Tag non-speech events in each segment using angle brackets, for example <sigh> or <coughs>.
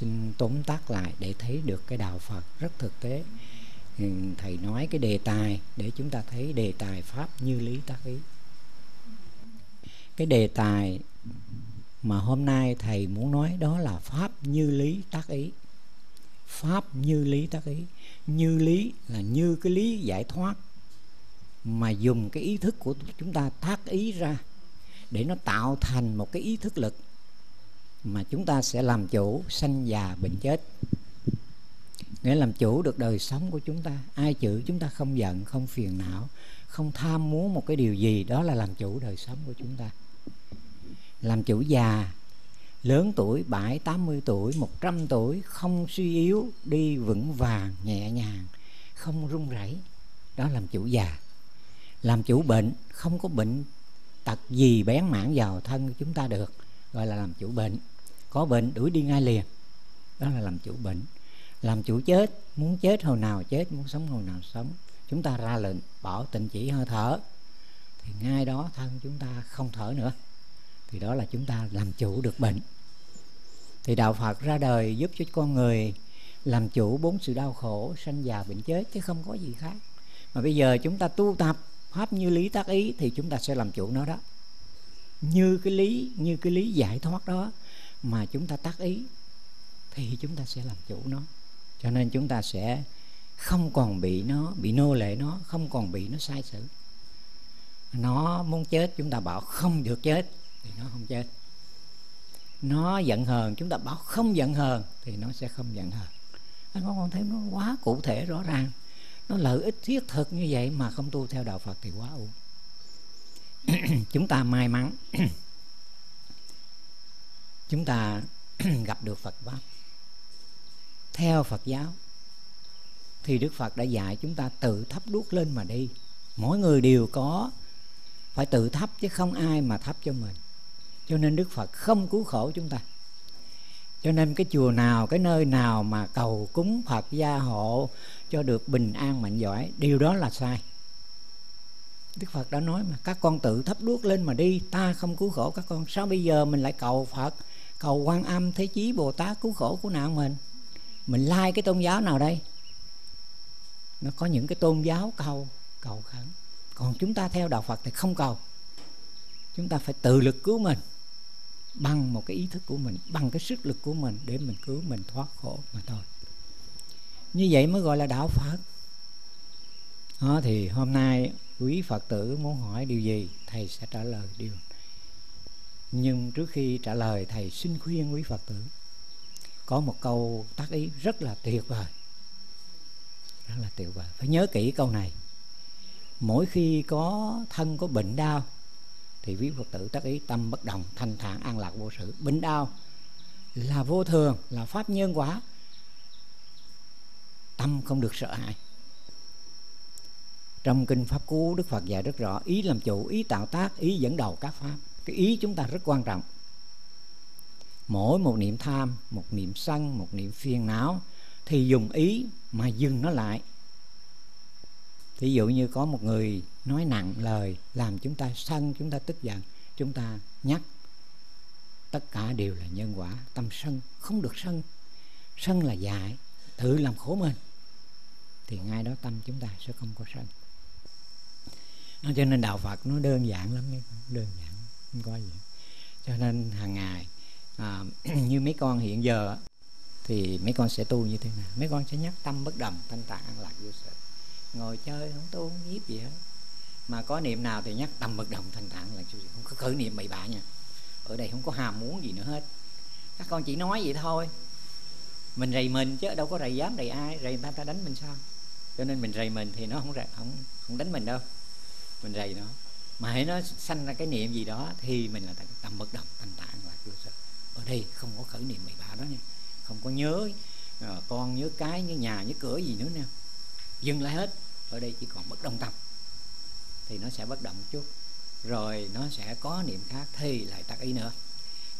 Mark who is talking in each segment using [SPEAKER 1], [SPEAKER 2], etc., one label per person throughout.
[SPEAKER 1] xin tóm tắt lại để thấy được cái đạo phật rất thực tế. Ừ, thầy nói cái đề tài để chúng ta thấy đề tài pháp như lý tác ý. Cái đề tài mà hôm nay thầy muốn nói đó là pháp như lý tác ý. Pháp như lý tác ý. Như lý là như cái lý giải thoát mà dùng cái ý thức của chúng ta tác ý ra để nó tạo thành một cái ý thức lực mà chúng ta sẽ làm chủ sanh già bệnh chết. Nghĩa làm chủ được đời sống của chúng ta. Ai chữ chúng ta không giận, không phiền não, không tham muốn một cái điều gì, đó là làm chủ đời sống của chúng ta. Làm chủ già, lớn tuổi, bảy, tám mươi tuổi, một trăm tuổi, không suy yếu, đi vững vàng, nhẹ nhàng, không run rẩy, đó làm chủ già. Làm chủ bệnh, không có bệnh tật gì bén mảng vào thân của chúng ta được, gọi là làm chủ bệnh có bệnh, đuổi đi ngay liền. Đó là làm chủ bệnh. Làm chủ chết, muốn chết hồi nào chết, muốn sống hồi nào sống. Chúng ta ra lệnh, bỏ tịnh chỉ hơi thở. Thì ngay đó thân chúng ta không thở nữa. Thì đó là chúng ta làm chủ được bệnh. Thì đạo phật ra đời giúp cho con người làm chủ bốn sự đau khổ, sanh già bệnh chết, chứ không có gì khác. Mà bây giờ chúng ta tu tập, pháp như lý tác ý, thì chúng ta sẽ làm chủ nó đó. Như cái lý, như cái lý giải thoát đó mà chúng ta tác ý, thì chúng ta sẽ làm chủ nó. Cho nên chúng ta sẽ không còn bị nó, bị nô lệ nó, không còn bị nó sai sự. Nó muốn chết, chúng ta bảo không được chết, thì nó không chết. Nó giận hờn, chúng ta bảo không giận hờn, thì nó sẽ không giận hờn. Anh có con thấy nó quá cụ thể, rõ ràng. Nó lợi ích thiết thực như vậy mà không tu theo đạo phật thì quá uổng <clears throat> chúng ta may mắn. <clears throat> chúng ta <clears throat> gặp được phật pháp theo phật giáo, thì đức phật đã dạy chúng ta tự thắp đuốc lên mà đi. Mỗi người đều có phải tự thắp chứ không ai mà thắp cho mình. Cho nên đức phật không cứu khổ chúng ta. Cho nên cái chùa nào, cái nơi nào mà cầu cúng phật gia hộ cho được bình an, mạnh giỏi, điều đó là sai. Đức phật đã nói mà, các con tự thắp đuốc lên mà đi, ta không cứu khổ các con. Sao bây giờ mình lại cầu phật? Cầu quan âm thế chí bồ tát cứu khổ của nạn mình. Mình lai like cái tôn giáo nào đây? Nó có những cái tôn giáo cầu cầu khẩn. Còn chúng ta theo đạo phật thì không cầu. Chúng ta phải tự lực cứu mình bằng một cái ý thức của mình, bằng cái sức lực của mình để mình cứu, mình thoát khổ mà thôi. Như vậy mới gọi là đạo phật. Đó thì hôm nay quý phật tử muốn hỏi điều gì, thầy sẽ trả lời điều nhưng trước khi trả lời, thầy xin khuyên quý phật tử. Có một câu tác ý rất là tuyệt vời. Rất là tuyệt vời. Phải nhớ kỹ câu này. Mỗi khi có thân có bệnh đau, thì quý phật tử tác ý tâm bất động, thanh thản, an lạc vô sự. Bệnh đau là vô thường, là pháp nhân quả. Tâm không được sợ hãi. Trong kinh pháp cú, đức phật dạy rất rõ ý làm chủ, ý tạo tác, ý dẫn đầu các pháp cái ý chúng ta rất quan trọng. Mỗi một niệm tham, một niệm sân, một niệm phiền não thì dùng ý mà dừng nó lại. Thí dụ như có một người nói nặng lời làm chúng ta sân, chúng ta tức giận, chúng ta nhắc tất cả đều là nhân quả, tâm sân không được sân. Sân là dại, tự làm khổ mình, thì ngay đó tâm chúng ta sẽ không có sân. Cho nên đạo phật nó đơn giản lắm, đơn giản không có gì. Cho nên hàng ngày à, <clears throat> như mấy con hiện giờ thì mấy con sẽ tu như thế nào? Mấy con sẽ nhắc tâm bất động thanh tạng an lạc vô sự. Ngồi chơi không tu không nhiếp gì hết. Mà có niệm nào thì nhắc tâm bất động thanh tạng là sự. Không có khởi niệm bậy bạ nha. Ở đây không có hàm muốn gì nữa hết. Các con chỉ nói vậy thôi. Mình rầy mình chứ đâu có rầy dám rầy ai. Rầy người ta ta đánh mình sao? Cho nên mình rầy mình thì nó không rầy, không không đánh mình đâu. Mình rầy nó mà hãy nó sanh ra cái niệm gì đó thì mình là tâm bất động, thanh tạng là vô sở ở đây không có khởi niệm bậy bạ đó nha. Không có nhớ ờ, con nhớ cái, nhớ nhà, nhớ cửa gì nữa nè. Dừng lại hết. Ở đây chỉ còn bất động tâm. Thì nó sẽ bất động chút. Rồi nó sẽ có niệm khác thì lại tắt ý nữa.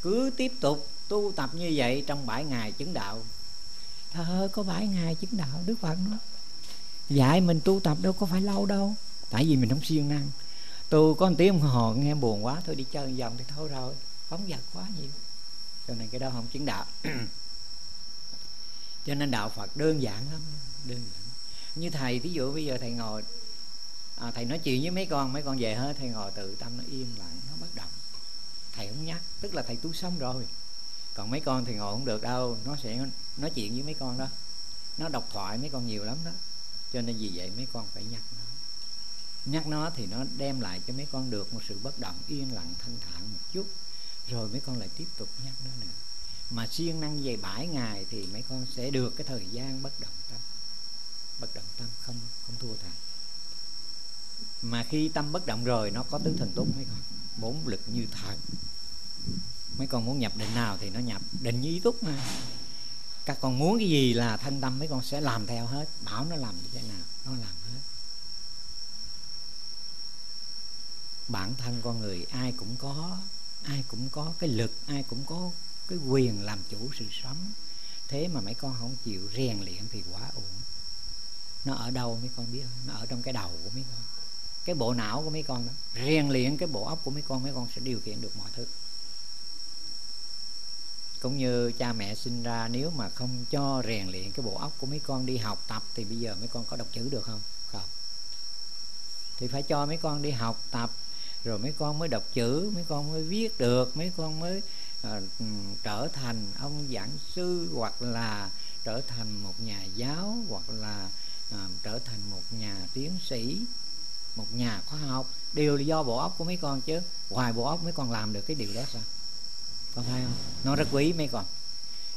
[SPEAKER 1] Cứ tiếp tục tu tập như vậy trong bảy ngày chứng đạo. Thơ có bảy ngày chứng đạo, đức phật nó dạy mình tu tập đâu có phải lâu đâu. Tại vì mình không siêng năng tu có một tiếng đồng hồ nghe buồn quá thôi đi chơi vòng thì thôi rồi phóng dật quá nhiều. Cho nên cái đó không chứng đạo. <clears throat> Cho nên đạo phật đơn giản lắm đơn giản. Như thầy thí dụ bây giờ thầy ngồi à, thầy nói chuyện với mấy con mấy con về hết thầy ngồi tự tâm nó im lặng nó bất động. Thầy không nhắc tức là thầy tu xong rồi. Còn mấy con thì ngồi không được đâu nó sẽ nói chuyện với mấy con đó. Nó độc thoại mấy con nhiều lắm đó. Cho nên vì vậy mấy con phải nhắc nhắc nó thì nó đem lại cho mấy con được một sự bất động, yên lặng, thanh thản một chút. Rồi mấy con lại tiếp tục nhắc nó nữa. Mà siêng năng về bảy ngày thì mấy con sẽ được cái thời gian bất động tâm. Bất động tâm không không thua thầy. Mà khi tâm bất động rồi, nó có tứ thần túc mấy con. Bốn lực như thần mấy con muốn nhập định nào thì nó nhập định như ý túc mà. Các con muốn cái gì là thân tâm, mấy con sẽ làm theo hết. Bảo nó làm như thế nào, nó làm hết. Bản thân con người ai cũng có, ai cũng có cái lực, ai cũng có cái quyền làm chủ sự sống. Thế mà mấy con không chịu rèn luyện thì quá uổng. Nó ở đâu mấy con biết nó ở trong cái đầu của mấy con. Cái bộ não của mấy con đó. Rèn luyện cái bộ óc của mấy con mấy con sẽ điều khiển được mọi thứ. Cũng như cha mẹ sinh ra, nếu mà không cho rèn luyện cái bộ óc của mấy con đi học tập thì bây giờ mấy con có đọc chữ được không? Không. Thì phải cho mấy con đi học tập rồi mấy con mới đọc chữ mấy con mới viết được mấy con mới à, trở thành ông giảng sư hoặc là trở thành một nhà giáo hoặc là à, trở thành một nhà tiến sĩ một nhà khoa học. Đều là do bộ óc của mấy con chứ. Ngoài bộ óc mấy con làm được cái điều đó sao? Con thấy không? Nó rất quý mấy con.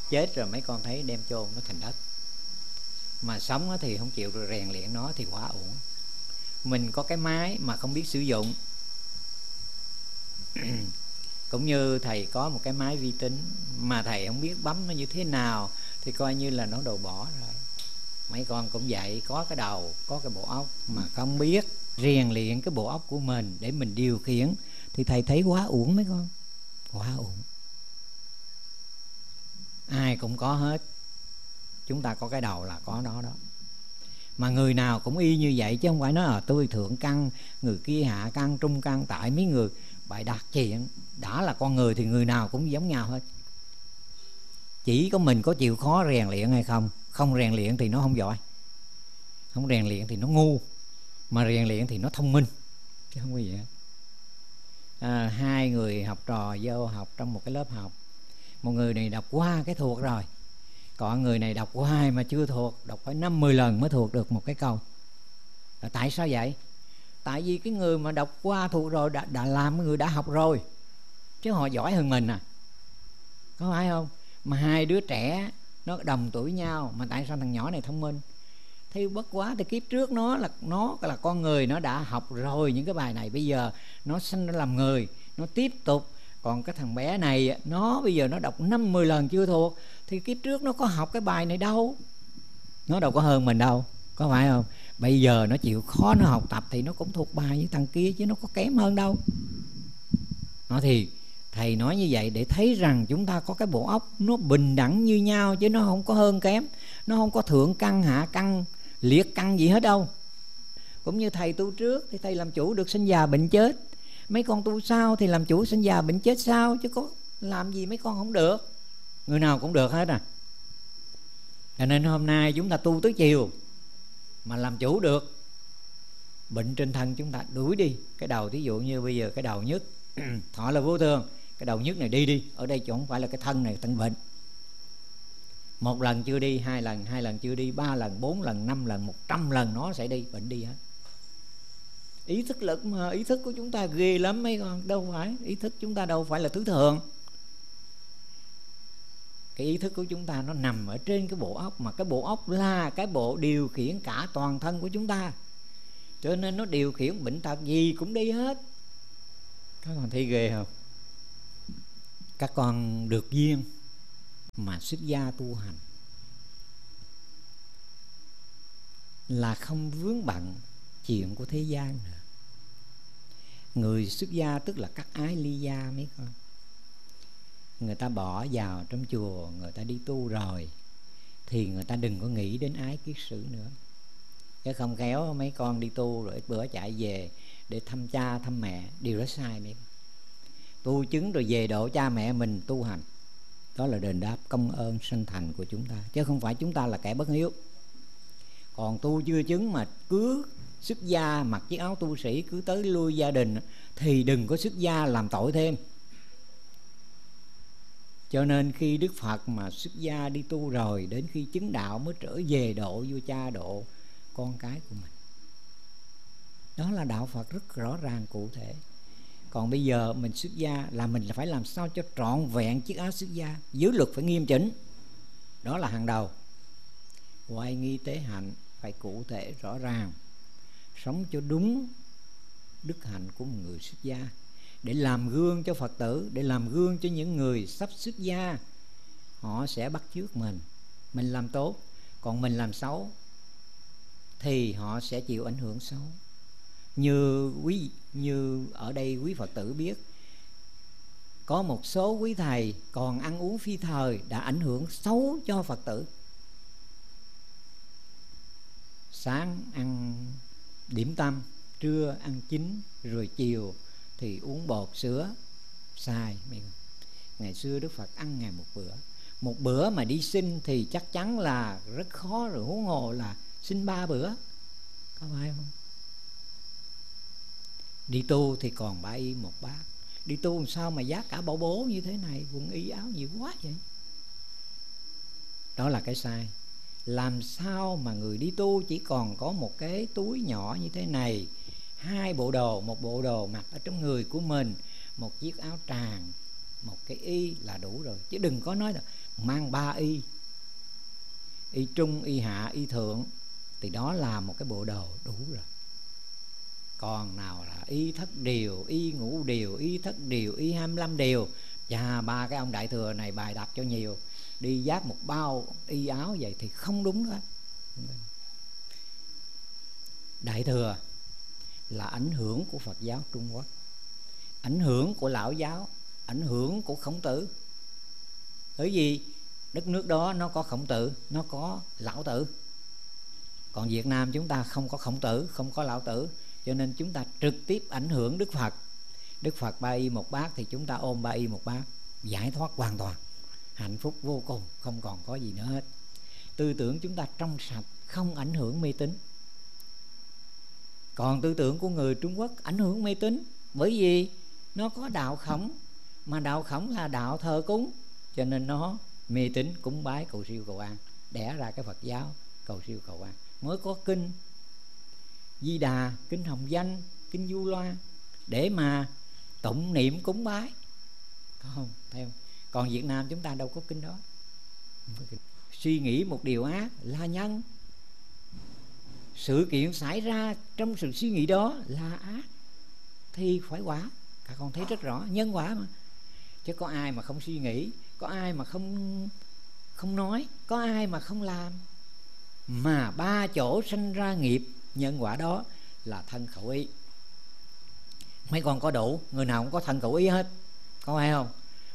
[SPEAKER 1] Chết rồi mấy con thấy đem chôn nó thành đất. Mà sống thì không chịu rồi rèn luyện nó thì quá uổng. Mình có cái máy mà không biết sử dụng. <clears throat> cũng như thầy có một cái máy vi tính mà thầy không biết bấm nó như thế nào, thì coi như là nó đồ bỏ rồi. Mấy con cũng vậy, có cái đầu, có cái bộ óc mà không biết rèn luyện cái bộ óc của mình để mình điều khiển, thì thầy thấy quá uổng mấy con. Quá uổng. Ai cũng có hết. Chúng ta có cái đầu là có đó đó. Mà người nào cũng y như vậy, chứ không phải nói là tôi thượng căn, người kia hạ căn, trung căn, tại mấy người bày đặt chuyện đã là con người thì người nào cũng giống nhau hết. Chỉ có mình có chịu khó rèn luyện hay không không rèn luyện thì nó không giỏi. Không rèn luyện thì nó ngu mà rèn luyện thì nó thông minh chứ không có gì hết. À, hai người học trò vô học trong một cái lớp học. Một người này đọc qua cái thuộc rồi còn người này đọc qua mà chưa thuộc đọc phải năm mười lần mới thuộc được một cái câu. Là tại sao vậy? Tại vì cái người mà đọc qua thuộc rồi đã, đã làm người đã học rồi. Chứ họ giỏi hơn mình à. Có phải không? Mà hai đứa trẻ nó đồng tuổi nhau mà tại sao thằng nhỏ này thông minh? Thì bất quá thì kiếp trước nó là nó là con người nó đã học rồi những cái bài này. Bây giờ nó sinh ra làm người nó tiếp tục. Còn cái thằng bé này nó bây giờ nó đọc năm mười lần chưa thuộc. Thì kiếp trước nó có học cái bài này đâu. Nó đâu có hơn mình đâu. Có phải không? Bây giờ nó chịu khó nó học tập thì nó cũng thuộc bài với thằng kia chứ nó có kém hơn đâu. Nó thì, thầy nói như vậy để thấy rằng chúng ta có cái bộ óc nó bình đẳng như nhau chứ nó không có hơn kém, nó không có thượng căn, hạ căn, liệt căn gì hết đâu. Cũng như thầy tu trước thì thầy làm chủ được sinh già bệnh chết. Mấy con tu sau thì làm chủ sinh già bệnh chết sao chứ có làm gì mấy con không được. Người nào cũng được hết à. Cho nên hôm nay chúng ta tu tới chiều mà làm chủ được. Bệnh trên thân chúng ta đuổi đi. Cái đầu thí dụ như bây giờ cái đầu nhất <clears throat> thọ là vô thường, cái đầu nhất này đi đi. Ở đây chứ không phải là cái thân này, thân bệnh. Một lần chưa đi, hai lần hai lần chưa đi, ba lần, bốn lần, năm lần, một trăm lần nó sẽ đi, bệnh đi hết. Ý thức lực mà, ý thức của chúng ta ghê lắm mấy con, đâu phải. Ý thức chúng ta đâu phải là thứ thường cái ý thức của chúng ta nó nằm ở trên cái bộ óc, mà cái bộ óc là cái bộ điều khiển cả toàn thân của chúng ta. Cho nên nó điều khiển bệnh tật gì cũng đi hết. Các con thấy ghê không? Các con được duyên mà xuất gia tu hành là không vướng bận chuyện của thế gian nữa. Người xuất gia tức là các ái ly gia mấy con người ta bỏ vào trong chùa, người ta đi tu rồi, thì người ta đừng có nghĩ đến ái kiết sử nữa. Chứ không khéo mấy con đi tu rồi bữa chạy về để thăm cha, thăm mẹ, điều đó sai mấy tu chứng rồi về độ cha mẹ mình tu hành, đó là đền đáp công ơn sinh thành của chúng ta. Chứ không phải chúng ta là kẻ bất hiếu. Còn tu chưa chứng mà cứ xuất gia mặc chiếc áo tu sĩ cứ tới lui gia đình, thì đừng có xuất gia làm tội thêm cho nên khi đức phật mà xuất gia đi tu rồi, đến khi chứng đạo mới trở về độ vua cha độ con cái của mình. Đó là đạo phật rất rõ ràng, cụ thể. Còn bây giờ mình xuất gia là mình phải làm sao cho trọn vẹn chiếc áo xuất gia? Giới luật phải nghiêm chỉnh. Đó là hàng đầu. Quay nghi tế hạnh phải cụ thể, rõ ràng. Sống cho đúng đức hạnh của một người xuất gia để làm gương cho phật tử, để làm gương cho những người sắp xuất gia. Họ sẽ bắt chước mình mình làm tốt, còn mình làm xấu thì họ sẽ chịu ảnh hưởng xấu. Như quý, như ở đây quý phật tử biết, có một số quý thầy còn ăn uống phi thời đã ảnh hưởng xấu cho phật tử. Sáng ăn điểm tâm, trưa ăn chín, rồi chiều thì uống bột sữa, sai ngày xưa đức phật ăn ngày một bữa. Một bữa mà đi sinh thì chắc chắn là rất khó rồi, huống hồ là sinh ba bữa. Có phải không? Đi tu thì còn ba y một bát. Đi tu làm sao mà giá cả bảo bố như thế này quần y áo nhiều quá vậy? Đó là cái sai. Làm sao mà người đi tu chỉ còn có một cái túi nhỏ như thế này hai bộ đồ, một bộ đồ mặc ở trong người của mình, một chiếc áo tràng, một cái y là đủ rồi. Chứ đừng có nói là mang ba y y trung, y hạ, y thượng, thì đó là một cái bộ đồ đủ rồi. Còn nào là y thất điều, y ngũ điều, y thất điều, y hai mươi lăm điều và ba cái ông đại thừa này bài đặt cho nhiều. Đi giáp một bao y áo vậy thì không đúng đó đại thừa là ảnh hưởng của phật giáo trung quốc. Ảnh hưởng của lão giáo, ảnh hưởng của khổng tử. Bởi vì đất nước đó nó có khổng tử, nó có lão tử. Còn việt nam chúng ta không có khổng tử, không có lão tử, cho nên chúng ta trực tiếp ảnh hưởng đức phật. Đức phật ba y một bát thì chúng ta ôm ba y một bát, giải thoát hoàn toàn. Hạnh phúc vô cùng, không còn có gì nữa hết. Tư tưởng chúng ta trong sạch, không ảnh hưởng mê tín còn tư tưởng của người trung quốc ảnh hưởng mê tín. Bởi vì nó có đạo khổng, mà đạo khổng là đạo thờ cúng. Cho nên nó, mê tín cúng bái cầu siêu cầu an, đẻ ra cái phật giáo cầu siêu cầu an. Mới có kinh di đà, kinh hồng danh, kinh du loa, để mà tụng niệm cúng bái. Có không? Theo còn việt nam chúng ta đâu có kinh đó. Suy nghĩ một điều ác là nhân sự kiện xảy ra trong sự suy nghĩ đó là ác, thì phải quả. Các con thấy rất rõ, nhân quả mà. Chứ có ai mà không suy nghĩ, có ai mà không không nói, có ai mà không làm. Mà ba chỗ sinh ra nghiệp, nhân quả đó là thân khẩu ý. Mấy con có đủ, người nào cũng có thân khẩu ý hết. Có phải không?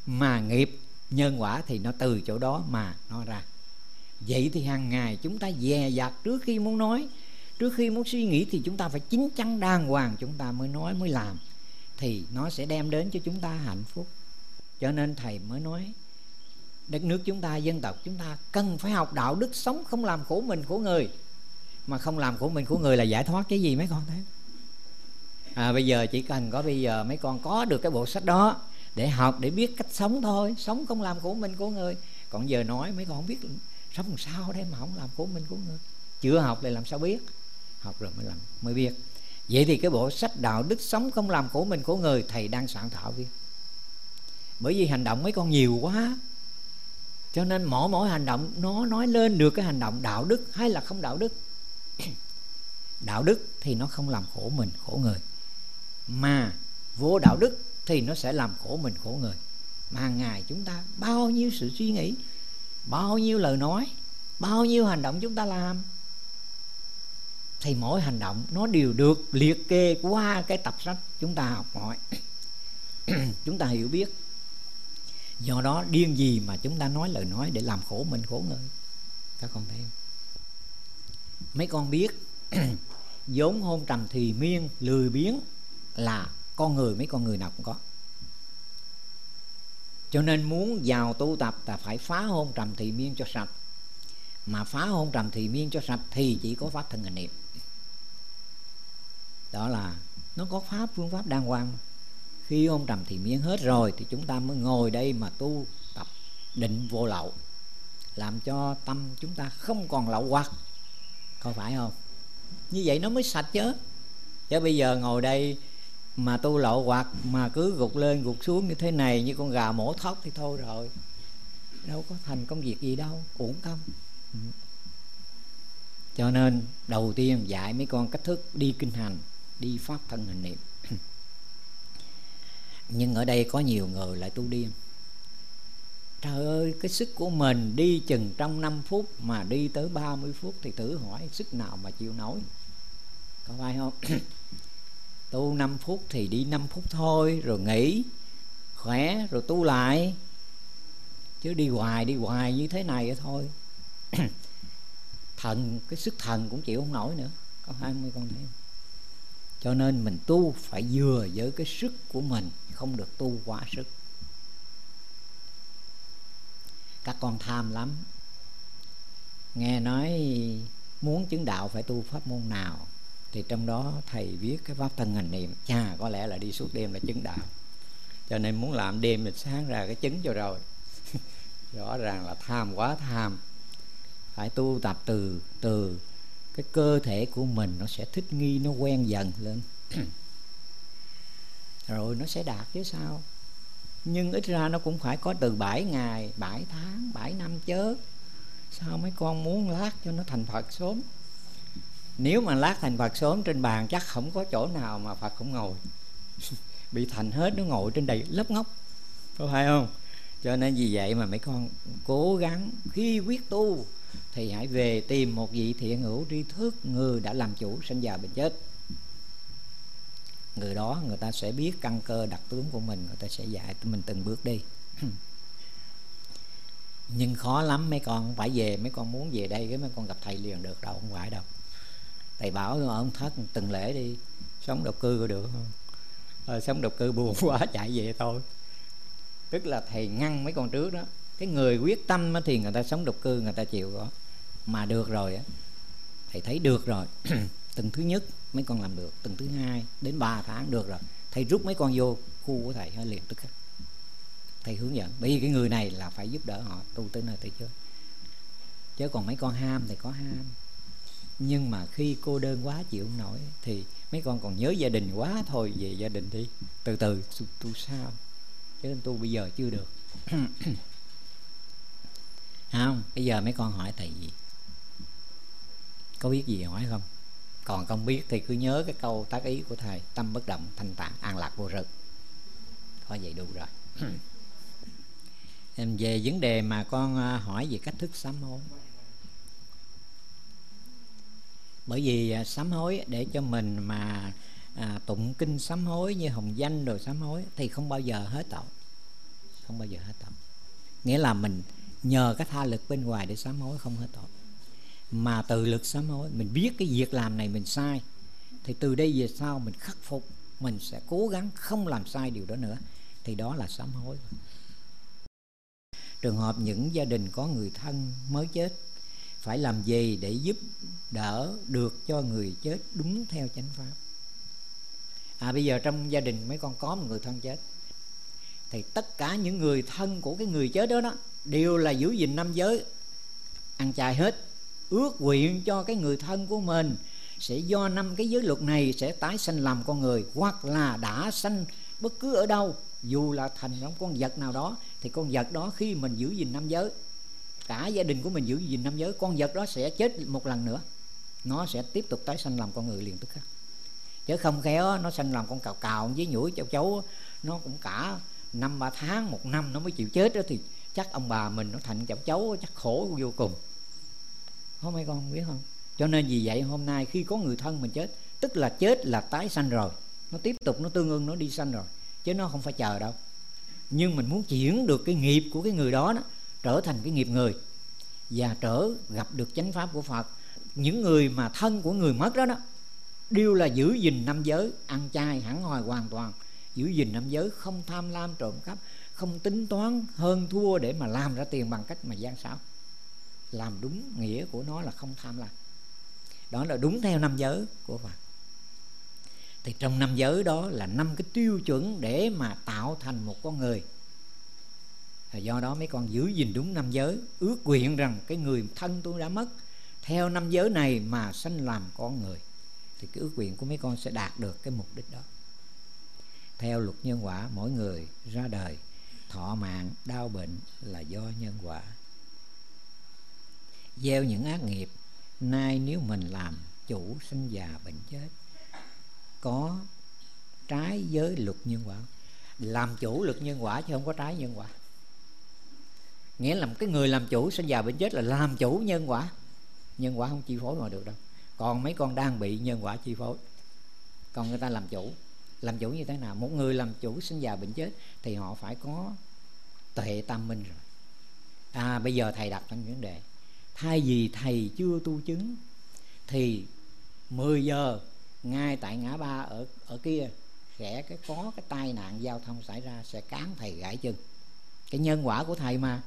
[SPEAKER 1] Mà nghiệp, nhân quả thì nó từ chỗ đó mà nó ra. Vậy thì hàng ngày chúng ta dè dặt trước khi muốn nói trước khi muốn suy nghĩ thì chúng ta phải chín chắn đàng hoàng chúng ta mới nói mới làm. Thì nó sẽ đem đến cho chúng ta hạnh phúc. Cho nên thầy mới nói đất nước chúng ta dân tộc chúng ta cần phải học đạo đức sống không làm khổ mình khổ người. Mà không làm khổ mình khổ người là giải thoát cái gì mấy con thấy? À, bây giờ chỉ cần có bây giờ mấy con có được cái bộ sách đó để học để biết cách sống thôi. Sống không làm khổ mình khổ người. Còn giờ nói mấy con không biết sống làm sao đây mà không làm khổ mình khổ người. Chưa học thì làm sao biết? Học rồi mới làm, mới biết. Vậy thì cái bộ sách đạo đức sống không làm khổ mình khổ người thầy đang soạn thảo viết bởi vì hành động mấy con nhiều quá. Cho nên mỗi mỗi hành động, nó nói lên được cái hành động đạo đức hay là không đạo đức. <coughs> Đạo đức thì nó không làm khổ mình, khổ người. Mà vô đạo đức thì nó sẽ làm khổ mình, khổ người. Mà hàng ngày chúng ta bao nhiêu sự suy nghĩ, bao nhiêu lời nói, bao nhiêu hành động chúng ta làm thì mỗi hành động nó đều được liệt kê qua cái tập sách chúng ta học hỏi. <clears throat> Chúng ta hiểu biết. Do đó, điên gì mà chúng ta nói lời nói để làm khổ mình, khổ người? Các con thấy không? Mấy con biết <clears throat> vốn hôn trầm thì miên, lười biếng là con người, mấy con người nào cũng có. Cho nên muốn vào tu tập là phải phá hôn trầm thì miên cho sạch. Mà phá hôn trầm thì miên cho sạch thì chỉ có pháp thân hành niệm đó là nó có pháp, phương pháp đàng hoàng khi ông trầm thì miên hết rồi thì chúng ta mới ngồi đây mà tu tập định vô lậu, làm cho tâm chúng ta không còn lậu hoặc. Có phải không? Như vậy nó mới sạch chứ. Chứ bây giờ ngồi đây mà tu lậu hoặc, mà cứ gục lên gục xuống như thế này, như con gà mổ thóc thì thôi rồi. Đâu có thành công việc gì đâu, uổng công. Ừ. Cho nên đầu tiên dạy mấy con cách thức đi kinh hành đi pháp thân hành niệm. <clears throat> Nhưng ở đây có nhiều người lại tu điên. Trời ơi, cái sức của mình đi chừng trong 5 phút mà đi tới 30 phút thì thử hỏi sức nào mà chịu nổi. Có phải không? <clears throat> Tu 5 phút thì đi 5 phút thôi, rồi nghỉ, khỏe, rồi tu lại. Chứ đi hoài đi hoài như thế này thôi. <clears throat> Thần, cái sức thần cũng chịu không nổi nữa. Có hai mươi con thấy cho nên mình tu phải vừa với cái sức của mình, không được tu quá sức. Các con tham lắm. Nghe nói muốn chứng đạo phải tu pháp môn nào, thì trong đó thầy viết cái pháp thân hành niệm. Cha có lẽ là đi suốt đêm là chứng đạo. Cho nên muốn làm đêm mình sáng ra cái chứng cho rồi. <laughs> Rõ ràng là tham quá tham. Phải tu tập từ từ cái cơ thể của mình nó sẽ thích nghi nó quen dần lên. <coughs> Rồi nó sẽ đạt chứ sao? Nhưng ít ra nó cũng phải có từ 7 ngày 7 tháng 7 năm chớ. Sao mấy con muốn lát cho nó thành Phật sớm? Nếu mà lát thành Phật sớm trên bàn chắc không có chỗ nào mà Phật không ngồi. <laughs> Bị thành hết nó ngồi trên đầy lớp ngốc. Có phải không? Cho nên vì vậy mà mấy con cố gắng khi quyết tu thì hãy về tìm một vị thiện hữu tri thức người đã làm chủ sinh già bệnh chết. Người đó người ta sẽ biết căn cơ đặc tướng của mình người ta sẽ dạy mình từng bước đi. <clears throat> Nhưng khó lắm mấy con không phải về mấy con muốn về đây cái mấy con gặp thầy liền được đâu không phải đâu. Thầy bảo ông thất từng lễ đi sống độc cư có được không? À, sống độc cư buồn <laughs> quá chạy về thôi. Tức là thầy ngăn mấy con trước đó cái người quyết tâm thì người ta sống độc cư người ta chịu đó mà được rồi thầy thấy được rồi. <clears throat> Từng thứ nhất mấy con làm được từng thứ hai đến 3 tháng được rồi. Thầy rút mấy con vô khu của thầy hơi liền tức khắc. Thầy hướng dẫn bởi vì cái người này là phải giúp đỡ họ tu tới nơi tới chưa chứ còn mấy con ham thì có ham. Nhưng mà khi cô đơn quá chịu không nổi thì mấy con còn nhớ gia đình quá thôi về gia đình đi. Từ từ tu, tu sao? Chứ tu bây giờ chưa được. <clears throat> không bây giờ mấy con hỏi thầy gì có biết gì hỏi không? Còn không biết thì cứ nhớ cái câu tác ý của thầy tâm bất động thanh tạng an lạc vô rực có vậy đủ rồi. Em về vấn đề mà con à, hỏi về cách thức sám hối. Bởi vì à, sám hối để cho mình mà à, tụng kinh sám hối như hồng danh rồi sám hối thì không bao giờ hết tội. Không bao giờ hết tội. Nghĩa là mình nhờ cái tha lực bên ngoài để sám hối không hết tội. Mà từ lực sám hối, mình biết cái việc làm này mình sai, thì từ đây về sau mình khắc phục, mình sẽ cố gắng không làm sai điều đó nữa, thì đó là sám hối. Trường hợp những gia đình có người thân mới chết, phải làm gì để giúp đỡ được cho người chết đúng theo chánh pháp? À bây giờ trong gia đình mấy con có một người thân chết, thì tất cả những người thân của cái người chết đó đó đều là giữ gìn năm giới. Ăn chay hết, ước nguyện cho cái người thân của mình sẽ do năm cái giới luật này sẽ tái sanh làm con người, hoặc là đã sanh bất cứ ở đâu. Dù là thành trong con vật nào đó, thì con vật đó khi mình giữ gìn năm giới, cả gia đình của mình giữ gìn năm giới, con vật đó sẽ chết một lần nữa. Nó sẽ tiếp tục tái sanh làm con người liền tức khắc. Chứ không khéo, nó sanh làm con cào cào với nhũi châu chấu, nó cũng cả năm ba tháng, một năm nó mới chịu chết đó thì chắc ông bà mình nó thành cháu cháu chắc khổ vô cùng. Không mấy con biết không? Cho nên vì vậy hôm nay khi có người thân mình chết tức là chết là tái sanh rồi. Nó tiếp tục nó tương ưng nó đi sanh rồi. Chứ nó không phải chờ đâu. Nhưng mình muốn chuyển được cái nghiệp của cái người đó, đó trở thành cái nghiệp người. Và trở gặp được chánh pháp của Phật. Những người mà thân của người mất đó đó đều là giữ gìn năm giới ăn chay hẳn hoài hoàn toàn. Giữ gìn năm giới không tham lam trộm cắp không tính toán hơn thua để mà làm ra tiền bằng cách mà gian xảo. Làm đúng nghĩa của nó là không tham lam. Đó là đúng theo năm giới của Phật. Thì trong năm giới đó là năm cái tiêu chuẩn để mà tạo thành một con người. Do đó mấy con giữ gìn đúng năm giới, ước nguyện rằng cái người thân tôi đã mất, theo năm giới này mà sanh làm con người, thì cái ước nguyện của mấy con sẽ đạt được cái mục đích đó. Theo luật nhân quả, mỗi người ra đời thọ mạng, đau bệnh là do nhân quả. Gieo những ác nghiệp, nay nếu mình làm, chủ sinh già bệnh chết. Có trái với luật nhân quả làm chủ luật nhân quả chứ không có trái nhân quả. Nghĩa là cái người làm chủ sinh già bệnh chết là làm chủ nhân quả. Nhân quả không chi phối mà được đâu. Còn mấy con đang bị nhân quả chi phối còn người ta làm chủ làm chủ như thế nào? Một người làm chủ sinh già bệnh chết thì họ phải có tuệ tâm minh rồi. À bây giờ thầy đặt ra vấn đề. Thay vì thầy chưa tu chứng thì 10 giờ ngay tại ngã ba ở ở kia sẽ cái có cái tai nạn giao thông xảy ra sẽ cán thầy gãy chân. Cái nhân quả của thầy mà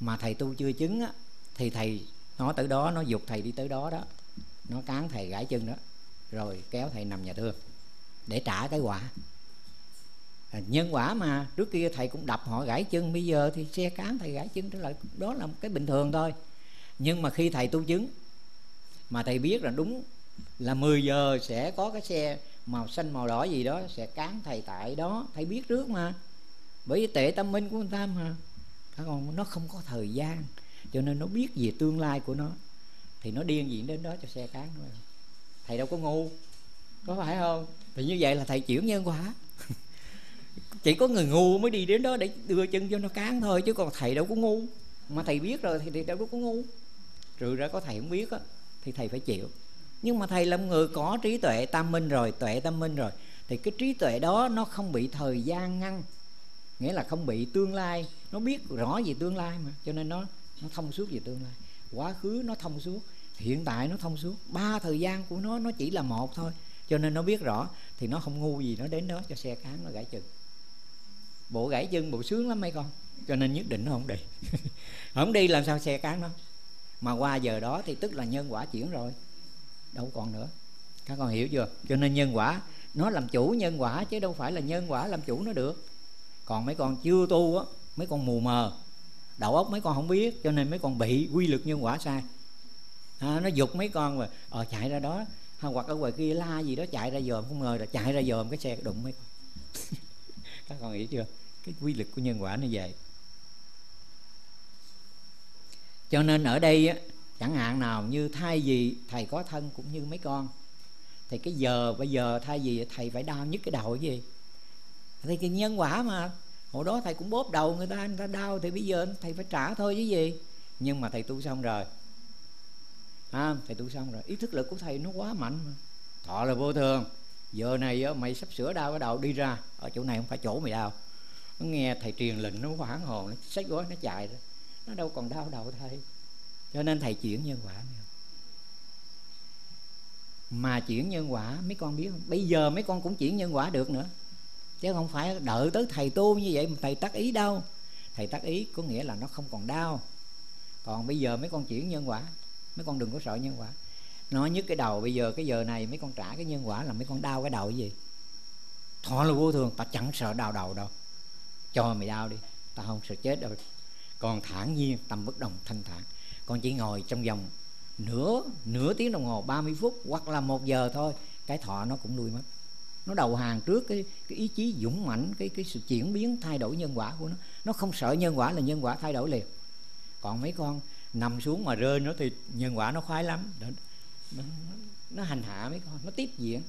[SPEAKER 1] mà thầy tu chưa chứng á, thì thầy nó tới đó nó dục thầy đi tới đó đó. Nó cán thầy gãy chân đó rồi kéo thầy nằm nhà thương để trả cái quả. À, nhân quả mà trước kia thầy cũng đập họ gãy chân bây giờ thì xe cán thầy gãy chân trở lại đó là cái bình thường thôi. Nhưng mà khi thầy tu chứng mà thầy biết là đúng là 10 giờ sẽ có cái xe màu xanh màu đỏ gì đó sẽ cán thầy tại đó. Thầy biết trước mà. Bởi vì tệ tâm minh của người ta mà. Còn nó không có thời gian. Cho nên nó biết về tương lai của nó. Thì nó điên diện đến đó cho xe cán thôi. Thầy đâu có ngu. Có phải không? Thì như vậy là thầy chuyển nhân quả. Chỉ có người ngu mới đi đến đó để đưa chân cho nó cán thôi chứ còn thầy đâu có ngu. Mà thầy biết rồi thì, đâu có ngu. Trừ ra có thầy không biết á thì thầy phải chịu. Nhưng mà thầy là một người có trí tuệ tam minh rồi tuệ tâm minh rồi thì cái trí tuệ đó nó không bị thời gian ngăn. Nghĩa là không bị tương lai. Nó biết rõ về tương lai mà cho nên nó nó thông suốt về tương lai. Quá khứ nó thông suốt hiện tại nó thông suốt. Ba thời gian của nó nó chỉ là một thôi cho nên nó biết rõ thì nó không ngu gì nó đến đó cho xe cán nó gãy chân. Bộ gãy chân bộ sướng lắm mấy con cho nên nhất định nó không đi. <laughs> Không đi làm sao xe cán nó mà qua giờ đó thì tức là nhân quả chuyển rồi đâu còn nữa. Các con hiểu chưa? Cho nên nhân quả nó làm chủ nhân quả chứ đâu phải là nhân quả làm chủ nó được. Còn mấy con chưa tu á mấy con mù mờ đầu óc mấy con không biết cho nên mấy con bị quy luật nhân quả sai. À, nó giục mấy con rồi ờ chạy ra đó hoặc ở ngoài kia la gì đó chạy ra dòm không ngờ là chạy ra dòm cái xe đụng mấy con. <laughs> Các con nghĩ chưa? Cái quy luật của nhân quả nó vậy. Cho nên ở đây á, chẳng hạn nào như thay vì thầy có thân cũng như mấy con thì cái giờ bây giờ thay vì thầy phải đau nhất cái đầu cái gì? Thì cái nhân quả mà hồi đó thầy cũng bóp đầu người ta người ta đau thì bây giờ thầy phải trả thôi chứ gì? Nhưng mà thầy tu xong rồi à, thầy tu xong rồi. Ý thức lực của thầy nó quá mạnh mà. Thọ là vô thường. Giờ này mày sắp sửa đau cái đầu đi ra. Ở chỗ này không phải chỗ mày đau. Nó nghe thầy truyền lệnh nó hoảng hồn nó xách gói nó chạy rồi nó đâu còn đau đầu thầy. Cho nên thầy chuyển nhân quả mà chuyển nhân quả mấy con biết không? Bây giờ mấy con cũng chuyển nhân quả được nữa. Chứ không phải đợi tới thầy tu như vậy mà thầy tác ý đâu. Thầy tác ý có nghĩa là nó không còn đau. Còn bây giờ mấy con chuyển nhân quả mấy con đừng có sợ nhân quả. Nó nhức cái đầu, bây giờ cái giờ này mấy con trả cái nhân quả là mấy con đau cái đầu cái gì? Thọ là vô thường, ta chẳng sợ đau đầu đâu. Cho mày đau đi, ta không sợ chết đâu. Còn thản nhiên, tâm bất đồng thanh thản. Con chỉ ngồi trong vòng nửa nửa tiếng đồng hồ 30 phút hoặc là một giờ thôi, cái thọ nó cũng lui mất. Nó đầu hàng trước cái cái ý chí dũng mãnh, cái cái sự chuyển biến, thay đổi nhân quả của nó. Nó không sợ nhân quả là nhân quả thay đổi liền. Còn mấy con nằm xuống mà rơi nó thì nhân quả nó khoái lắm. Nó, nó, nó hành hạ mấy con nó tiếp diễn.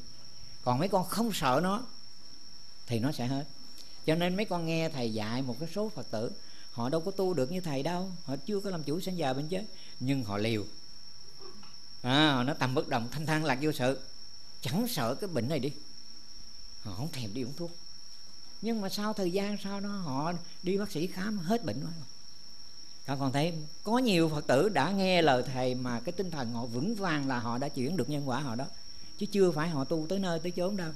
[SPEAKER 1] Còn mấy con không sợ nó thì nó sẽ hết. Cho nên mấy con nghe thầy dạy một cái số phật tử họ đâu có tu được như thầy đâu họ chưa có làm chủ sinh già bên chứ, nhưng họ liều. À, nó tầm bất động thanh thang lạc vô sự. Chẳng sợ cái bệnh này đi. Họ không thèm đi uống thuốc. Nhưng mà sau thời gian sau đó họ đi bác sĩ khám hết bệnh rồi các con thấy có nhiều phật tử đã nghe lời thầy mà cái tinh thần họ vững vàng là họ đã chuyển được nhân quả họ đó. Chứ chưa phải họ tu tới nơi tới chốn đâu.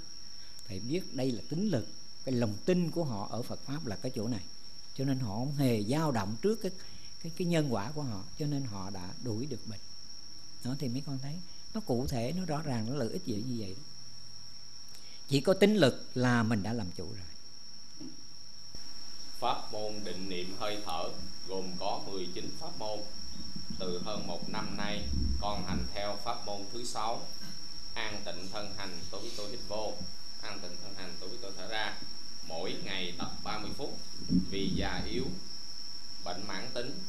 [SPEAKER 1] Thầy biết đây là tính lực, cái lòng tin của họ ở Phật pháp là cái chỗ này. Cho nên họ không hề dao động trước cái cái cái nhân quả của họ, cho nên họ đã đuổi được mình đó thì mấy con thấy, nó cụ thể, nó rõ ràng, nó lợi ích gì như vậy chỉ có tính lực là mình đã làm chủ rồi
[SPEAKER 2] pháp môn định niệm hơi thở gồm có 19 pháp môn. Từ hơn một năm nay, con hành theo pháp môn thứ sáu, an tịnh thân hành tối với tôi hít vô. An tịnh thân hành tối với tôi thở ra. Mỗi ngày tập 30 phút, vì già yếu, bệnh mãn tính.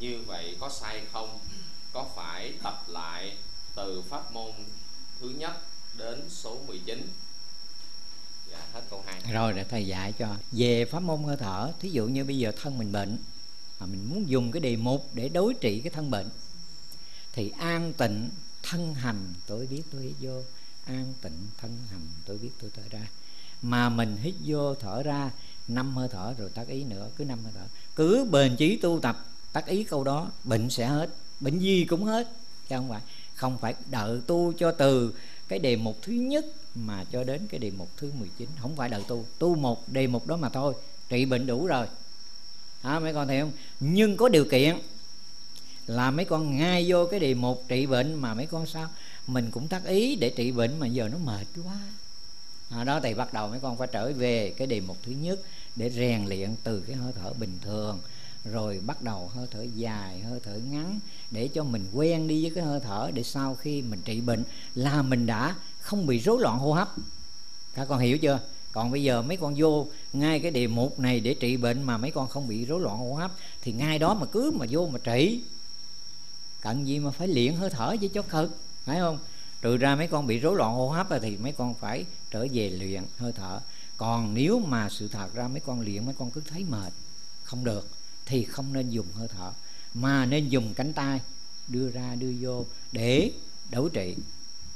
[SPEAKER 2] Như vậy có sai không? Có phải tập lại từ pháp môn thứ nhất đến số 19 chín? Dạ, hết câu 2
[SPEAKER 1] rồi, để thầy dạy cho. Về pháp môn hơi thở, thí dụ như bây giờ thân mình bệnh, mà mình muốn dùng cái đề mục để đối trị cái thân bệnh, thì an tịnh thân hành, tôi biết tôi hít vô. An tịnh thân hành, tôi biết tôi thở ra. Mà mình hít vô thở ra, năm hơi thở rồi tác ý nữa, cứ năm hơi thở. Cứ bền chí tu tập, tác ý câu đó, bệnh sẽ hết, bệnh gì cũng hết, chứ không phải. Không phải đợi tu cho từ cái đề mục thứ nhất mà cho đến cái đề mục thứ 19 không phải đời tu. Tu một đề mục đó mà thôi. Trị bệnh đủ rồi. À, mấy con thấy không? Nhưng có điều kiện là mấy con ngay vô cái đề mục trị bệnh mà mấy con sao? Mình cũng tác ý để trị bệnh mà giờ nó mệt quá. À, đó thì bắt đầu mấy con phải trở về cái đề mục thứ nhất để rèn luyện từ cái hơi thở bình thường rồi bắt đầu hơi thở dài, hơi thở ngắn, để cho mình quen đi với cái hơi thở, để sau khi mình trị bệnh là mình đã không bị rối loạn hô hấp. Các con hiểu chưa? Còn bây giờ mấy con vô, ngay cái đề mục này để trị bệnh mà mấy con không bị rối loạn hô hấp, thì ngay đó mà cứ mà vô mà trị. Cần gì mà phải luyện hơi thở với cho cực, phải không? Trừ ra mấy con bị rối loạn hô hấp thì mấy con phải trở về luyện hơi thở. Còn nếu mà sự thật ra mấy con luyện, mấy con cứ thấy mệt, không được thì không nên dùng hơi thở mà nên dùng cánh tay đưa ra đưa vô để đấu trị.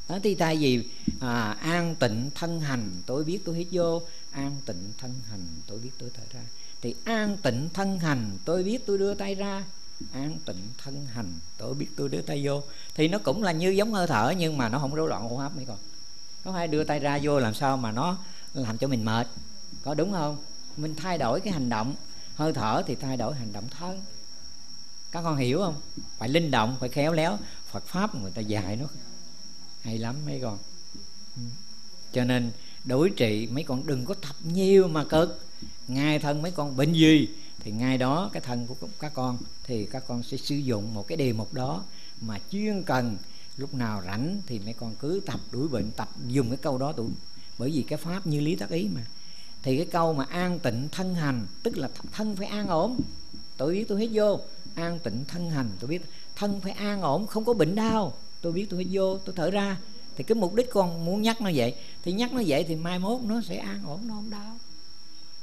[SPEAKER 1] Đó thì tại vì à, an tịnh thân hành tôi biết tôi hít vô an tịnh thân hành tôi biết tôi thở ra. Thì an tịnh thân hành tôi biết tôi đưa tay ra an tịnh thân hành tôi biết tôi đưa tay vô. Thì nó cũng là như giống hơi thở nhưng mà nó không rối loạn hô hấp mấy con. Có phải đưa tay ra vô làm sao mà nó làm cho mình mệt? Có đúng không? Mình thay đổi cái hành động hơi thở thì thay đổi hành động thân các con hiểu không? Phải linh động, phải khéo léo. Phật pháp người ta dạy nó hay lắm mấy con. Ừ. Cho nên đối trị mấy con đừng có tập nhiều mà cực. Ngay thân mấy con bệnh gì thì ngay đó cái thân của các con thì các con sẽ sử dụng một cái đề mục đó mà chuyên cần lúc nào rảnh thì mấy con cứ tập đuổi bệnh, tập dùng cái câu đó tụi. Bởi vì cái pháp như lý tác ý mà thì cái câu mà an tịnh thân hành tức là thân phải an ổn. Tôi biết tôi hít vô. An tịnh thân hành tôi biết. Thân phải an ổn không có bệnh đau. Tôi biết tôi hít vô tôi thở ra. Thì cái mục đích con muốn nhắc nó vậy. Thì nhắc nó vậy thì mai mốt nó sẽ an ổn nó không đau.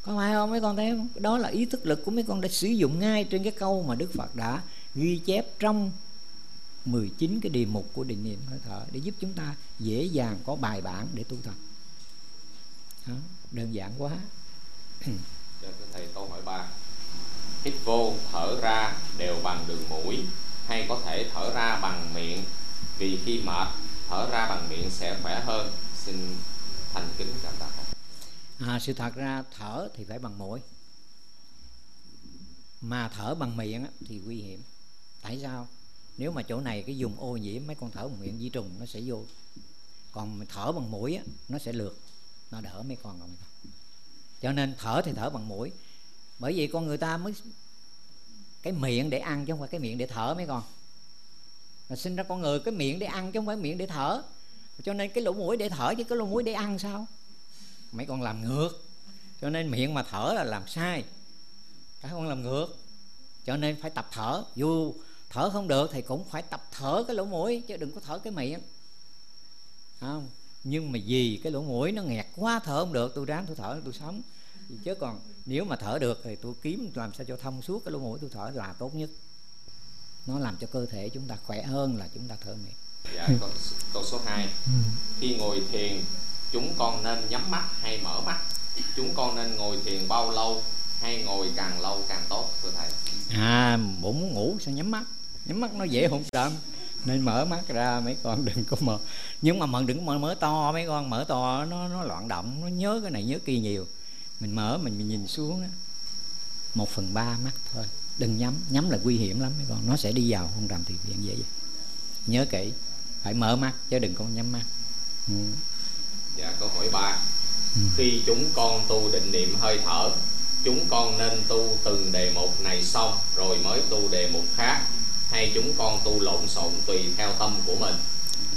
[SPEAKER 1] Có phải không? Mấy con thấy không? Đó là ý thức lực của mấy con đã sử dụng ngay trên cái câu mà đức phật đã ghi chép trong 19 cái đề mục của định niệm hơi thở để giúp chúng ta dễ dàng có bài bản để tu tập. Đó, đơn giản quá.
[SPEAKER 2] Dạ, thưa thầy câu hỏi ba. Hít vô thở ra đều bằng đường mũi hay có thể thở ra bằng miệng? Vì khi mệt thở ra bằng miệng sẽ khỏe hơn. Xin thành kính cảm tạ
[SPEAKER 1] à, sự thật ra thở thì phải bằng mũi. Mà thở bằng miệng thì nguy hiểm. Tại sao? Nếu mà chỗ này cái dùng ô nhiễm mấy con thở bằng miệng di trùng nó sẽ vô. Còn thở bằng mũi nó sẽ lượt nó đỡ mấy con rồi. Cho nên thở thì thở bằng mũi. Bởi vì con người ta mới, cái miệng để ăn chứ không phải cái miệng để thở mấy con. Mà sinh ra con người, cái miệng để ăn chứ không phải miệng để thở. Cho nên cái lỗ mũi để thở chứ cái lỗ mũi để ăn sao? Mấy con làm ngược. Cho nên miệng mà thở là làm sai. Các con làm ngược. Cho nên phải tập thở. Dù thở không được thì cũng phải tập thở cái lỗ mũi chứ đừng có thở cái miệng. Không? Nhưng mà vì cái lỗ mũi nó nghẹt quá thở không được tôi ráng tôi thở tôi sống. Chứ còn nếu mà thở được thì tôi kiếm làm sao cho thông suốt cái lỗ mũi tôi thở là tốt nhất. Nó làm cho cơ thể chúng ta khỏe hơn là chúng ta thở miệng.
[SPEAKER 2] Dạ câu, câu số 2 ừ. khi ngồi thiền chúng con nên nhắm mắt hay mở mắt? Chúng con nên ngồi thiền bao lâu hay ngồi càng lâu càng tốt thưa thầy?
[SPEAKER 1] À bụng muốn ngủ sao nhắm mắt? Nhắm mắt nó dễ hôn đậm nên mở mắt ra mấy con <laughs> đừng có mở. Nhưng mà mình đừng có mở, mở to mấy con mở to nó nó loạn động nó nhớ cái này nhớ kia nhiều. Mình mở mình, mình nhìn xuống một phần ba mắt thôi. Đừng nhắm nhắm là nguy hiểm lắm mấy con. Nó sẽ đi vào hôn trầm thiền viện vậy nhớ kỹ phải mở mắt chứ đừng có nhắm mắt.
[SPEAKER 2] Ừ. dạ câu hỏi ba. Ừ. khi chúng con tu định niệm hơi thở chúng con nên tu từng đề mục này xong rồi mới tu đề mục khác hay chúng con tu lộn xộn tùy theo tâm của mình?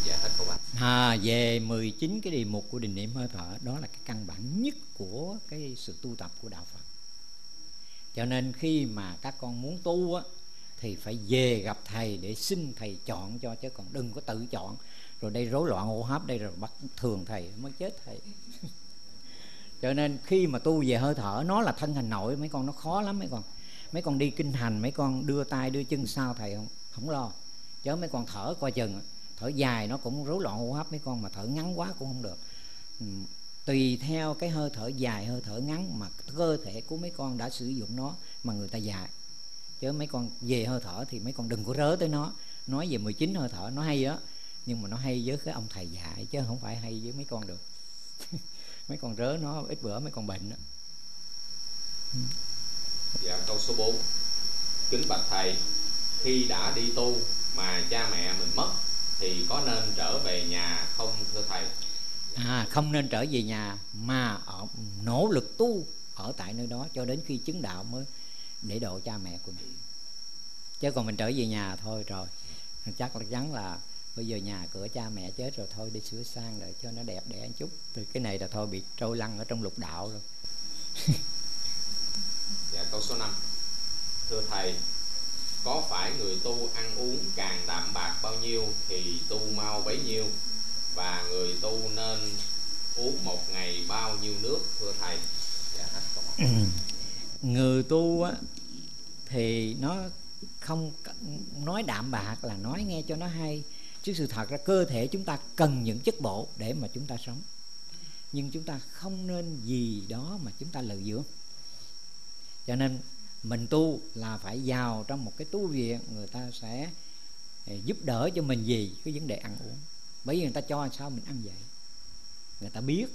[SPEAKER 2] Dạ hết câu bạn
[SPEAKER 1] à, về 19 cái đề mục của định niệm hơi thở đó là cái căn bản nhất của cái sự tu tập của đạo Phật. Cho nên khi mà các con muốn tu á thì phải về gặp thầy để xin thầy chọn cho chứ còn đừng có tự chọn. Rồi đây rối loạn hô hấp đây rồi bắt thường thầy mới chết thầy. <laughs> Cho nên khi mà tu về hơi thở nó là thân hành nội mấy con nó khó lắm mấy con mấy con đi kinh hành, mấy con đưa tay, đưa chân sao thầy không? Không lo. Chứ mấy con thở coi chừng. Thở dài nó cũng rối loạn hô hấp, mấy con mà thở ngắn quá cũng không được. Ừ, tùy theo cái hơi thở dài, hơi thở ngắn mà cơ thể của mấy con đã sử dụng nó mà người ta dạy. Chứ mấy con về hơi thở thì mấy con đừng có rớ tới nó. Nói về 19 hơi thở, nó hay đó nhưng mà nó hay với cái ông thầy dạy, chứ không phải hay với mấy con được. <laughs> Mấy con rớ nó, ít bữa mấy con bệnh đó
[SPEAKER 2] dạ câu số 4 kính bạch thầy, khi đã đi tu mà cha mẹ mình mất thì có nên trở về nhà không, thưa thầy?
[SPEAKER 1] À không nên trở về nhà mà ở, nỗ lực tu ở tại nơi đó cho đến khi chứng đạo mới để độ cha mẹ của mình. Chứ còn mình trở về nhà thôi rồi. Chắc là chắn là bây giờ nhà cửa cha mẹ chết rồi thôi, đi sửa sang lại cho nó đẹp đẽ chút. Thì cái này là thôi bị trôi lăn ở trong lục đạo rồi. <laughs>
[SPEAKER 2] câu số 5 thưa thầy có phải người tu ăn uống càng đạm bạc bao nhiêu thì tu mau bấy nhiêu? Và người tu nên uống một ngày bao nhiêu nước thưa thầy? Dạ, ừ.
[SPEAKER 1] người tu á thì nó không nói đạm bạc là nói nghe cho nó hay. Chứ sự thật ra cơ thể chúng ta cần những chất bổ để mà chúng ta sống. Nhưng chúng ta không nên gì đó mà chúng ta lợi dưỡng cho nên mình tu là phải vào trong một cái tu viện người ta sẽ ờ, giúp đỡ cho mình gì? Cái vấn đề ăn uống. Bởi vì người ta cho sao mình ăn vậy? Người ta biết.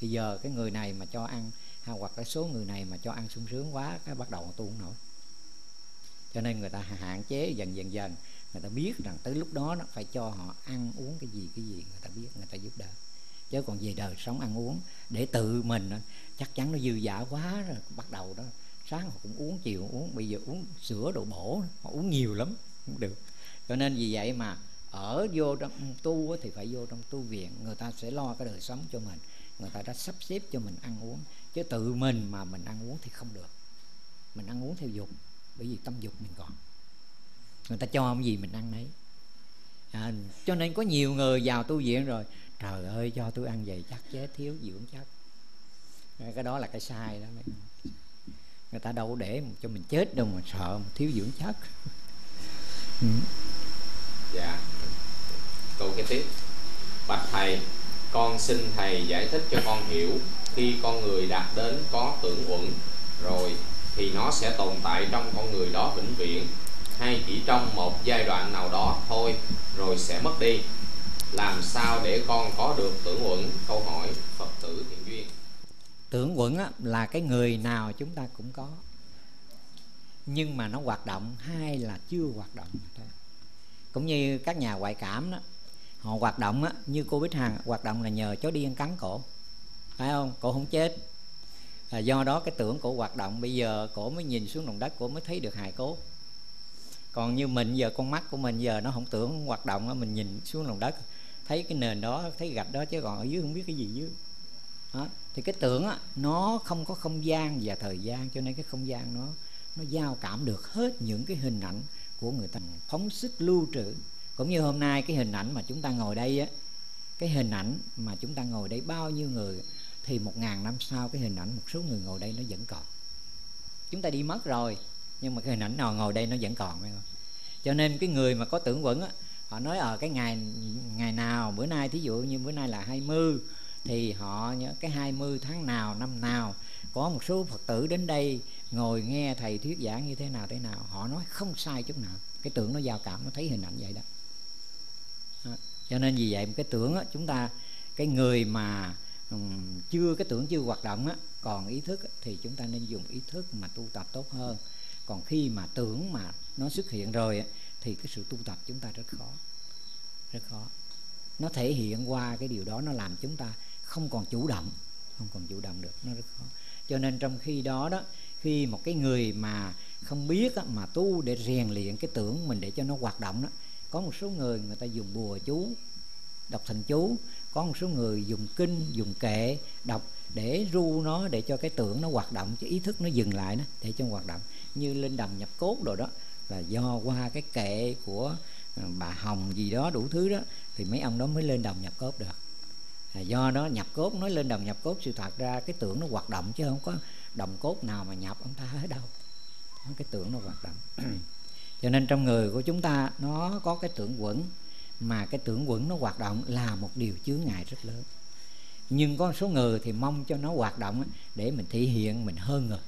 [SPEAKER 1] Bây giờ cái người này mà cho ăn hay hoặc cái số người này mà cho ăn sung sướng quá, cái bắt đầu tu không nổi. Cho nên người ta hạn chế dần dần dần. Người ta biết rằng tới lúc đó nó phải cho họ ăn uống cái gì cái gì người ta biết, người ta giúp đỡ. Chứ còn về đời sống ăn uống, để tự mình chắc chắn nó dư giả quá rồi, bắt đầu đó sáng họ cũng uống chiều uống bây giờ uống sữa đồ bổ họ uống nhiều lắm không được. Cho nên vì vậy mà ở vô trong tu thì phải vô trong tu viện người ta sẽ lo cái đời sống cho mình người ta đã sắp xếp cho mình ăn uống. Chứ tự mình mà mình ăn uống thì không được. Mình ăn uống theo dục bởi vì tâm dục mình còn. Người ta cho cái gì mình ăn đấy à, cho nên có nhiều người vào tu viện rồi trời ơi cho tôi ăn vậy chắc chết thiếu dưỡng chất cái đó là cái sai đó người ta đâu để cho mình chết đâu mà sợ mà thiếu dưỡng chất.
[SPEAKER 2] Ừ. dạ. Câu kế tiếp. Bạch thầy con xin thầy giải thích cho con hiểu khi con người đạt đến có tưởng uẩn rồi thì nó sẽ tồn tại trong con người đó vĩnh viễn. Hay chỉ trong một giai đoạn nào đó thôi rồi sẽ mất đi. Làm sao để con có được tưởng uẩn câu hỏi phật tử duyên
[SPEAKER 1] tưởng uẩn á, là cái người nào chúng ta cũng có. Nhưng mà nó hoạt động hay là chưa hoạt động thôi. Cũng như các nhà ngoại cảm đó họ hoạt động á, như cô Bích Hằng hoạt động là nhờ chó điên cắn cổ. Phải không? Cổ không chết. À, do đó cái tưởng cổ hoạt động bây giờ cổ mới nhìn xuống lòng đất cổ mới thấy được hài cốt. Còn như mình giờ con mắt của mình giờ nó không tưởng hoạt động á mình nhìn xuống lòng đất thấy cái nền đó thấy gạch đó chứ còn ở dưới không biết cái gì dưới đó. thì cái tưởng á, nó không có không gian và thời gian, cho nên cái không gian nó nó giao cảm được hết những cái hình ảnh của người ta. Phóng sức lưu trữ. Cũng như hôm nay cái hình ảnh mà chúng ta ngồi đây á, cái hình ảnh mà chúng ta ngồi đây bao nhiêu người, thì một ngàn năm sau cái hình ảnh một số người ngồi đây nó vẫn còn. Chúng ta đi mất rồi, nhưng mà cái hình ảnh nào ngồi đây nó vẫn còn, phải không? Cho nên cái người mà có tưởng quẩn á, họ nói ở cái ngày ngày nào, bữa nay thí dụ như bữa nay là 20 thì họ nhớ cái 20 tháng nào năm nào có một số phật tử đến đây ngồi nghe thầy thuyết giảng như thế nào thế nào. Họ nói không sai chút nào. Cái tưởng nó giao cảm nó thấy hình ảnh vậy đó, đó. cho nên vì vậy cái tưởng á, chúng ta cái người mà um, chưa cái tưởng chưa hoạt động á còn ý thức á, thì chúng ta nên dùng ý thức mà tu tập tốt hơn. Còn khi mà tưởng mà nó xuất hiện rồi á, thì cái sự tu tập chúng ta rất khó. Rất khó. Nó thể hiện qua cái điều đó nó làm chúng ta không còn chủ động không còn chủ động được nó rất khó. Cho nên trong khi đó đó khi một cái người mà không biết á, mà tu để rèn luyện cái tưởng mình để cho nó hoạt động đó có một số người người ta dùng bùa chú đọc thành chú có một số người dùng kinh dùng kệ đọc để ru nó để cho cái tưởng nó hoạt động cho ý thức nó dừng lại đó để cho hoạt động. Như linh đầm nhập cốt rồi đó là do qua cái kệ của ờ, bà hồng gì đó đủ thứ đó thì mấy ông đó mới lên đồng nhập cốt được à, do đó nhập cốt nói lên đồng nhập cốt sự thật ra cái tưởng nó hoạt động chứ không có đồng cốt nào mà nhập ông ta hết đâu. Cái tưởng nó hoạt động. <clears throat> Cho nên trong người của chúng ta nó có cái tưởng quẩn mà cái tưởng quẩn nó hoạt động là một điều chướng ngại rất lớn. Nhưng có một số người thì mong cho nó hoạt động để mình thể hiện mình hơn người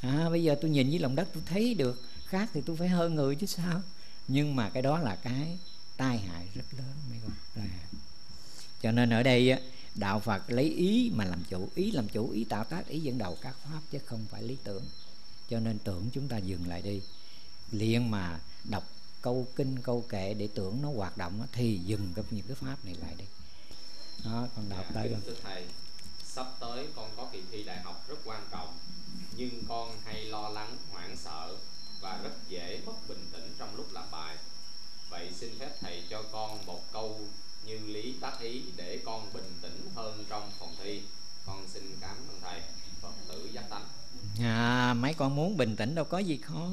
[SPEAKER 1] à, bây giờ tôi nhìn với lòng đất tôi thấy được khác thì tôi phải hơn người chứ sao? Nhưng mà cái đó là cái tai hại rất lớn mấy con. Rồi cho nên ở đây đạo phật lấy ý mà làm chủ ý làm chủ ý tạo tác ý dẫn đầu các pháp chứ không phải lý tưởng. Cho nên tưởng chúng ta dừng lại đi. Liền mà đọc câu kinh câu kệ để tưởng nó hoạt động thì dừng cái những cái pháp này lại đi.
[SPEAKER 2] Đó con đọc dạ, tới rồi. thầy sắp tới con có kỳ thi đại học rất quan trọng nhưng con hay lo lắng hoảng sợ và rất dễ mất bình tĩnh trong lúc làm bài. Vậy xin phép thầy cho con một câu như lý tác ý để con bình tĩnh hơn trong phòng thi. Con xin cảm ơn thầy. Phật tử giác tánh.
[SPEAKER 1] À mấy con muốn bình tĩnh đâu có gì khó.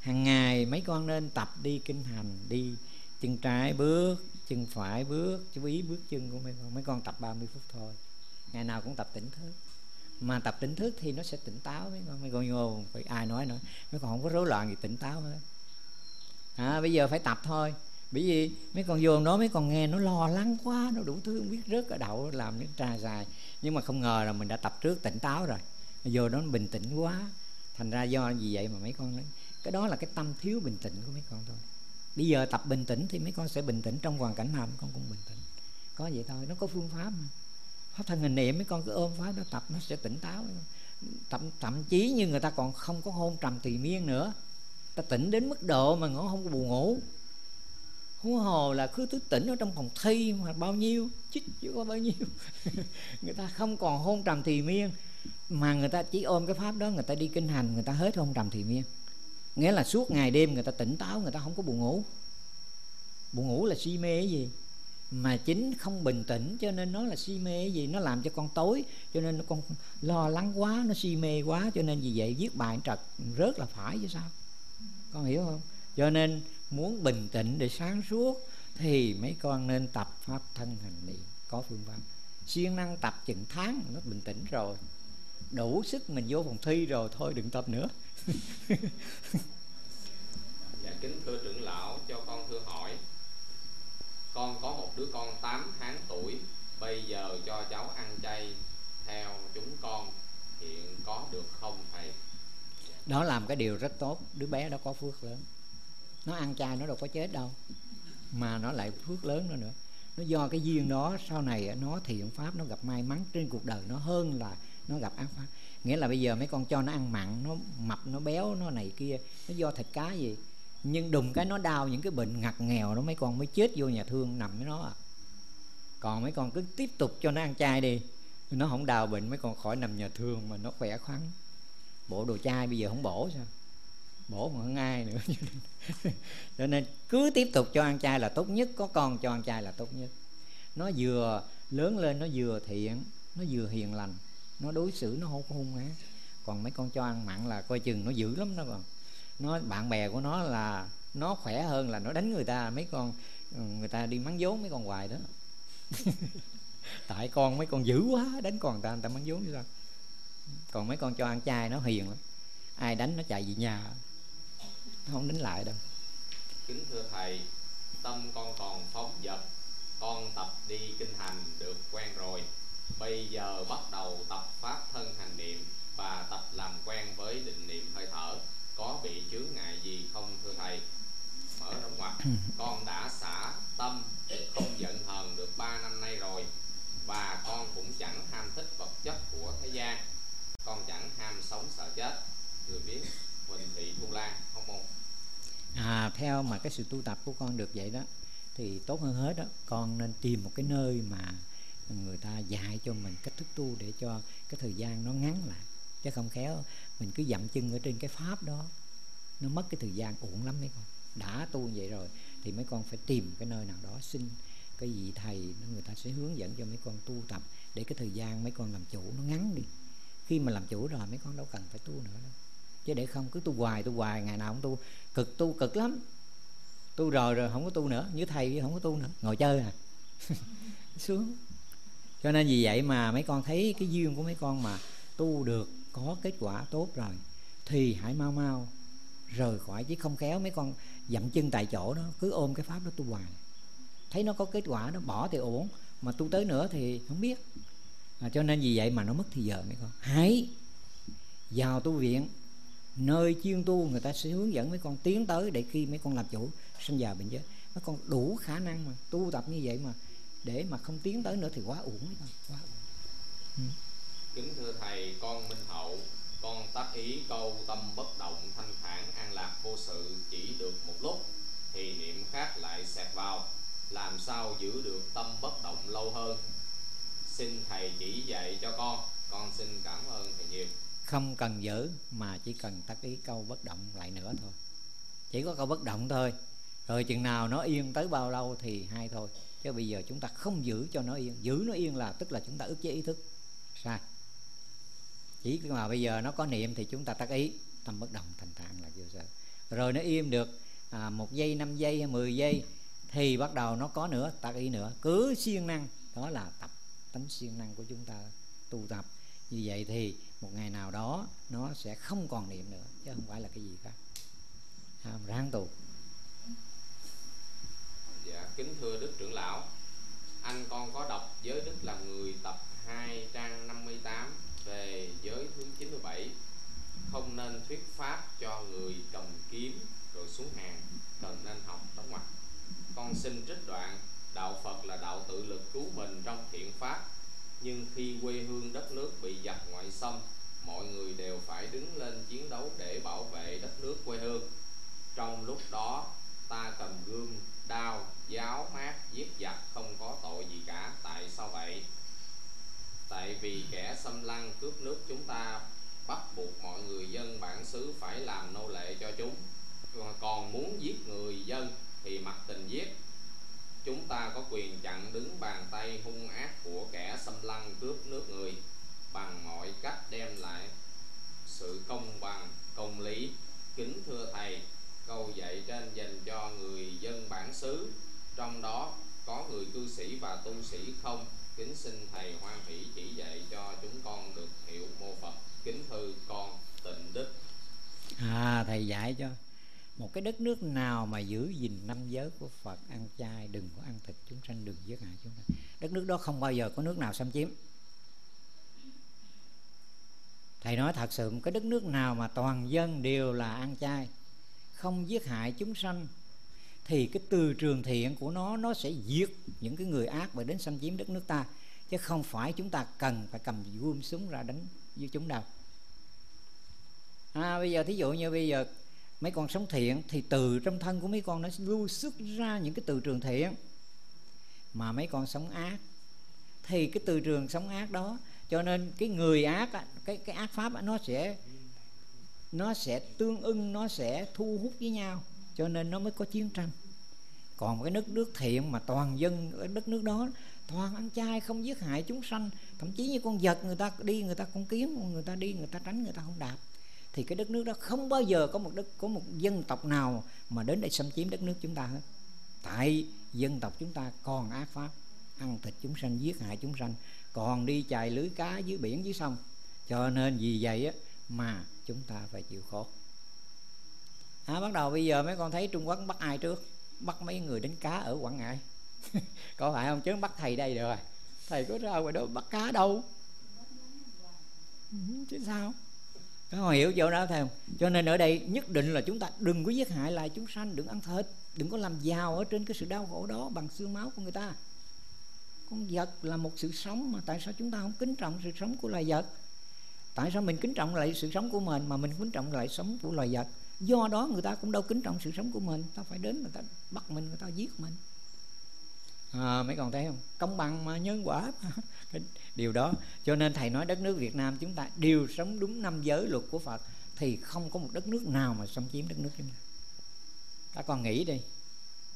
[SPEAKER 1] Hàng ngày mấy con nên tập đi kinh hành đi chân trái bước chân phải bước chú ý bước chân của mấy con. Mấy con tập 30 phút thôi. Ngày nào cũng tập tỉnh thức. Mà tập tỉnh thức thì nó sẽ tỉnh táo mấy con. Mấy con vô ai nói nữa. Mấy con không có rối loạn gì tỉnh táo hết. À, bây giờ phải tập thôi bởi vì mấy con vô nó mấy con nghe nó lo lắng quá, nó đủ thứ không biết rớt ở đậu làm những trà dài. Nhưng mà không ngờ là mình đã tập trước tỉnh táo rồi. Vô nó bình tĩnh quá. Thành ra do gì vậy mà mấy con nói, cái đó là cái tâm thiếu bình tĩnh của mấy con thôi. Bây giờ tập bình tĩnh thì mấy con sẽ bình tĩnh trong hoàn cảnh nào mấy con cũng bình tĩnh. Có vậy thôi, nó có phương pháp mà. Pháp thân hình niệm mấy con cứ ôm pháp nó tập, nó sẽ tỉnh táo. Thậm thậm chí như người ta còn không có hôn trầm tùy miên nữa. Ta tỉnh đến mức độ mà ngủ không có buồn ngủ huống hồ là cứ thức tỉnh ở trong phòng thi mà bao nhiêu, chích chứ có bao nhiêu. <laughs> Người ta không còn hôn trầm thì miên. Mà người ta chỉ ôm cái pháp đó, người ta đi kinh hành, người ta hết hôn trầm thì miên. Nghĩa là suốt ngày đêm người ta tỉnh táo, người ta không có buồn ngủ. Buồn ngủ là si mê cái gì? Mà chính không bình tĩnh cho nên nó là si mê cái gì? Nó làm cho con tối, cho nên con lo lắng quá, nó si mê quá, cho nên vì vậy viết bài trật, rớt là phải chứ sao? Con hiểu không? Cho nên muốn bình tĩnh để sáng suốt thì mấy con nên tập pháp thân hành niệm. Có phương pháp. Siêng năng tập chừng tháng nó bình tĩnh rồi. Đủ sức mình vô phòng thi rồi thôi đừng tập nữa. <laughs>
[SPEAKER 2] Dạ kính thưa trưởng lão cho con thưa hỏi. Con có một đứa con 8 tháng tuổi bây giờ cho cháu ăn chay theo chúng con hiện có được không thầy?
[SPEAKER 1] Đó làm cái điều rất tốt. Đứa bé đó có phước lớn nó ăn chay nó đâu có chết đâu. Mà nó lại phước lớn nữa nữa. Nó do cái duyên đó, sau này nó thiện pháp, nó gặp may mắn trên cuộc đời nó hơn là nó gặp ác pháp. Nghĩa là bây giờ mấy con cho nó ăn mặn, nó mập, nó béo, nó này kia, nó do thịt cá gì. Nhưng đùng cái nó đau những cái bệnh ngặt nghèo đó, mấy con mới chết vô nhà thương nằm với nó à. Còn mấy con cứ tiếp tục cho nó ăn chay đi. Nó không đào bệnh, mấy con khỏi nằm nhà thương mà nó khỏe khoắn. Bộ đồ chai bây giờ không bổ sao? Bổ mà ai nữa. <laughs> Cho nên cứ tiếp tục cho ăn chay là tốt nhất, có con cho ăn chay là tốt nhất. Nó vừa lớn lên, nó vừa thiện, nó vừa hiền lành, nó đối xử nó không có hung á. Còn mấy con cho ăn mặn là coi chừng nó dữ lắm đó còn nó, bạn bè của nó là nó khỏe hơn là nó đánh người ta. Mấy con ừ, người ta đi mắng vốn mấy con hoài đó. <laughs> Tại con mấy con dữ quá, đánh con người ta người ta mắng vốn như sao? Còn mấy con cho ăn chay nó hiền lắm. Ai đánh nó chạy về nhà không đánh lại đâu.
[SPEAKER 2] Kính thưa thầy tâm con còn phóng dật con tập đi kinh hành được quen rồi. Bây giờ bắt đầu tập pháp thân hành niệm và tập làm quen với định niệm hơi thở. Có bị chướng ngại gì không thưa thầy? Mở rộng ngoặt <clears throat> con đã xả tâm không giận hờn được 3 năm nay rồi và con cũng chẳng
[SPEAKER 1] theo mà cái sự tu tập của con được vậy đó, thì tốt hơn hết đó, con nên tìm một cái nơi mà người ta dạy cho mình cách thức tu để cho cái thời gian nó ngắn lại. Chứ không khéo, mình cứ dậm chân ở trên cái pháp đó, nó mất cái thời gian uổng lắm mấy con. Đã tu vậy rồi, thì mấy con phải tìm cái nơi nào đó xin cái vị thầy, người ta sẽ hướng dẫn cho mấy con tu tập để cái thời gian mấy con làm chủ nó ngắn đi. Khi mà làm chủ rồi, mấy con đâu cần phải tu nữa đâu chứ để không cứ tu hoài tu hoài ngày nào cũng tu. Cực tu cực lắm. Tu rồi rồi không có tu nữa như thầy không có tu nữa ngồi chơi à. <laughs> Xuống. Cho nên vì vậy mà mấy con thấy cái duyên của mấy con mà tu được có kết quả tốt rồi thì hãy mau mau rời khỏi. Chứ không kéo mấy con dậm chân tại chỗ đó cứ ôm cái pháp đó tu hoài. Thấy nó có kết quả nó bỏ thì ổn mà tu tới nữa thì không biết. À, cho nên vì vậy mà nó mất thì giờ mấy con. Hãy vào tu viện nơi chuyên tu người ta sẽ hướng dẫn mấy con tiến tới để khi mấy con làm chủ, sinh già bệnh chết mấy con đủ khả năng mà tu tập như vậy mà để mà không tiến tới nữa thì quá uổng mấy con, quá uổng.
[SPEAKER 2] Ừ. kính thưa thầy, con minh hậu, con tác ý câu tâm bất động thanh thản an lạc vô sự chỉ được một lúc, thì niệm khác lại xẹt vào, làm sao giữ được tâm bất động lâu hơn xin thầy chỉ dạy cho con con xin cảm ơn thầy nhiều
[SPEAKER 1] không cần giữ mà chỉ cần tác ý câu bất động lại nữa thôi. Chỉ có câu bất động thôi. Rồi chừng nào nó yên tới bao lâu thì hay thôi. Chứ bây giờ chúng ta không giữ cho nó yên. Giữ nó yên là tức là chúng ta ức chế ý thức. Sai. Chỉ mà bây giờ nó có niệm thì chúng ta tác ý. Tâm bất động thành thản là vô sự rồi nó im được à, một giây năm giây hay mười giây thì bắt đầu nó có nữa tác ý nữa. Cứ siêng năng. Đó là tập tánh siêng năng của chúng ta tu tập. Như vậy thì một ngày nào đó nó sẽ không còn niệm nữa chứ không phải là cái gì cả, à, ráng tù.
[SPEAKER 2] dạ kính thưa đức trưởng lão. Anh con có đọc giới đức là người tập 2 trang 58 về giới thứ 97 không nên thuyết pháp cho người cầm kiếm rồi xuống hàng cần nên học đóng ngoặt con xin trích đoạn đạo phật là đạo tự lực cứu mình trong thiện pháp nhưng khi quê hương đất nước bị giặc ngoại xâm mọi người đều phải đứng lên chiến đấu để bảo vệ đất nước quê hương. Trong lúc đó ta cầm gươm đao giáo mát giết giặc không có tội gì cả tại sao vậy tại vì kẻ xâm lăng cướp nước chúng ta bắt buộc mọi người dân bản xứ phải làm nô lệ cho chúng còn muốn giết người dân thì mặc tình giết chúng ta có quyền chặn đứng bàn tay hung ác của kẻ xâm lăng cướp nước người bằng mọi cách đem lại sự công bằng công lý kính thưa thầy câu dạy trên dành cho người dân bản xứ trong đó có người cư sĩ và tu sĩ không kính xin thầy hoan hỷ chỉ dạy cho chúng con được hiểu mô phật kính thư con tịnh đức
[SPEAKER 1] à thầy dạy cho một cái đất nước nào mà giữ gìn năm giới của Phật ăn chay đừng có ăn thịt chúng sanh đừng giết hại chúng sanh. Đất nước đó không bao giờ có nước nào xâm chiếm. Thầy nói thật sự một cái đất nước nào mà toàn dân đều là ăn chay không giết hại chúng sanh thì cái từ trường thiện của nó nó sẽ diệt những cái người ác và đến xâm chiếm đất nước ta. Chứ không phải chúng ta cần phải cầm gươm súng ra đánh với chúng đâu. À, bây giờ thí dụ như bây giờ mấy con sống thiện thì từ trong thân của mấy con nó lưu xuất ra những cái từ trường thiện. Mà mấy con sống ác thì cái từ trường sống ác đó, cho nên cái người ác cái cái ác pháp nó sẽ nó sẽ tương ưng, nó sẽ thu hút với nhau, cho nên nó mới có chiến tranh. Còn cái nước nước thiện mà toàn dân ở đất nước đó, toàn ăn chay, không giết hại chúng sanh, thậm chí như con vật người ta đi, người ta cũng kiếm, người ta đi, người ta tránh, người ta không đạp thì cái đất nước đó không bao giờ có một đất có một dân tộc nào mà đến đây xâm chiếm đất nước chúng ta hết. Tại dân tộc chúng ta còn ác pháp ăn thịt chúng sanh giết hại chúng sanh còn đi chài lưới cá dưới biển dưới sông. Cho nên vì vậy á mà chúng ta phải chịu khổ. À, bắt đầu bây giờ mấy con thấy trung quốc bắt ai trước? Bắt mấy người đánh cá ở quảng ngãi. <laughs> Có phải không? Chứ bắt thầy đây được rồi. Thầy có ra ngoài đó bắt cá đâu? Ừ, chứ sao? Các con hiểu chỗ đó thấy không? Cho nên ở đây nhất định là chúng ta đừng có giết hại lại chúng sanh, đừng ăn thịt, đừng có làm giàu ở trên cái sự đau khổ đó bằng xương máu của người ta. Con vật là một sự sống mà tại sao chúng ta không kính trọng sự sống của loài vật? Tại sao mình kính trọng lại sự sống của mình mà mình kính trọng lại sống của loài vật? Do đó người ta cũng đâu kính trọng sự sống của mình, ta phải đến người ta bắt mình, người ta giết mình à, mấy con thấy không? Công bằng mà nhân quả mà. <laughs> điều đó. Cho nên thầy nói đất nước Việt Nam chúng ta đều sống đúng năm giới luật của Phật thì không có một đất nước nào mà xâm chiếm đất nước chúng ta. Các con nghĩ đi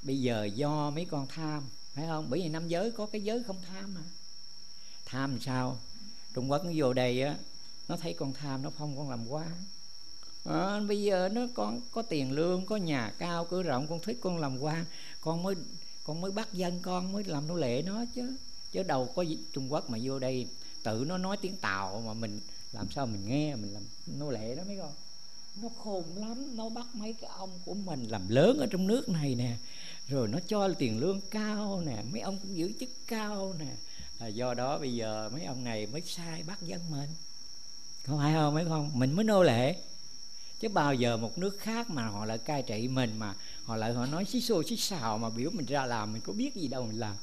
[SPEAKER 1] bây giờ do mấy con tham phải không? Bởi vì năm giới có cái giới không tham mà. Tham sao? Trung quốc nó vô đây á nó thấy con tham nó không con làm quá à, bây giờ nó con có tiền lương có nhà cao cửa rộng con thích con làm quan con mới con mới bắt dân con mới làm nô lệ nó chứ. Chứ đâu có trung quốc mà vô đây tự nó nói tiếng tàu mà mình làm sao mình nghe mình làm nô lệ đó mấy con. Nó khôn lắm nó bắt mấy cái ông của mình làm lớn ở trong nước này nè rồi nó cho tiền lương cao nè mấy ông cũng giữ chức cao nè. À, do đó bây giờ mấy ông này mới sai bắt dân mình. Không phải không mấy con? Mình mới nô lệ chứ bao giờ một nước khác mà họ lại cai trị mình mà họ lại họ nói xí xô xí xào mà biểu mình ra làm mình có biết gì đâu mình làm.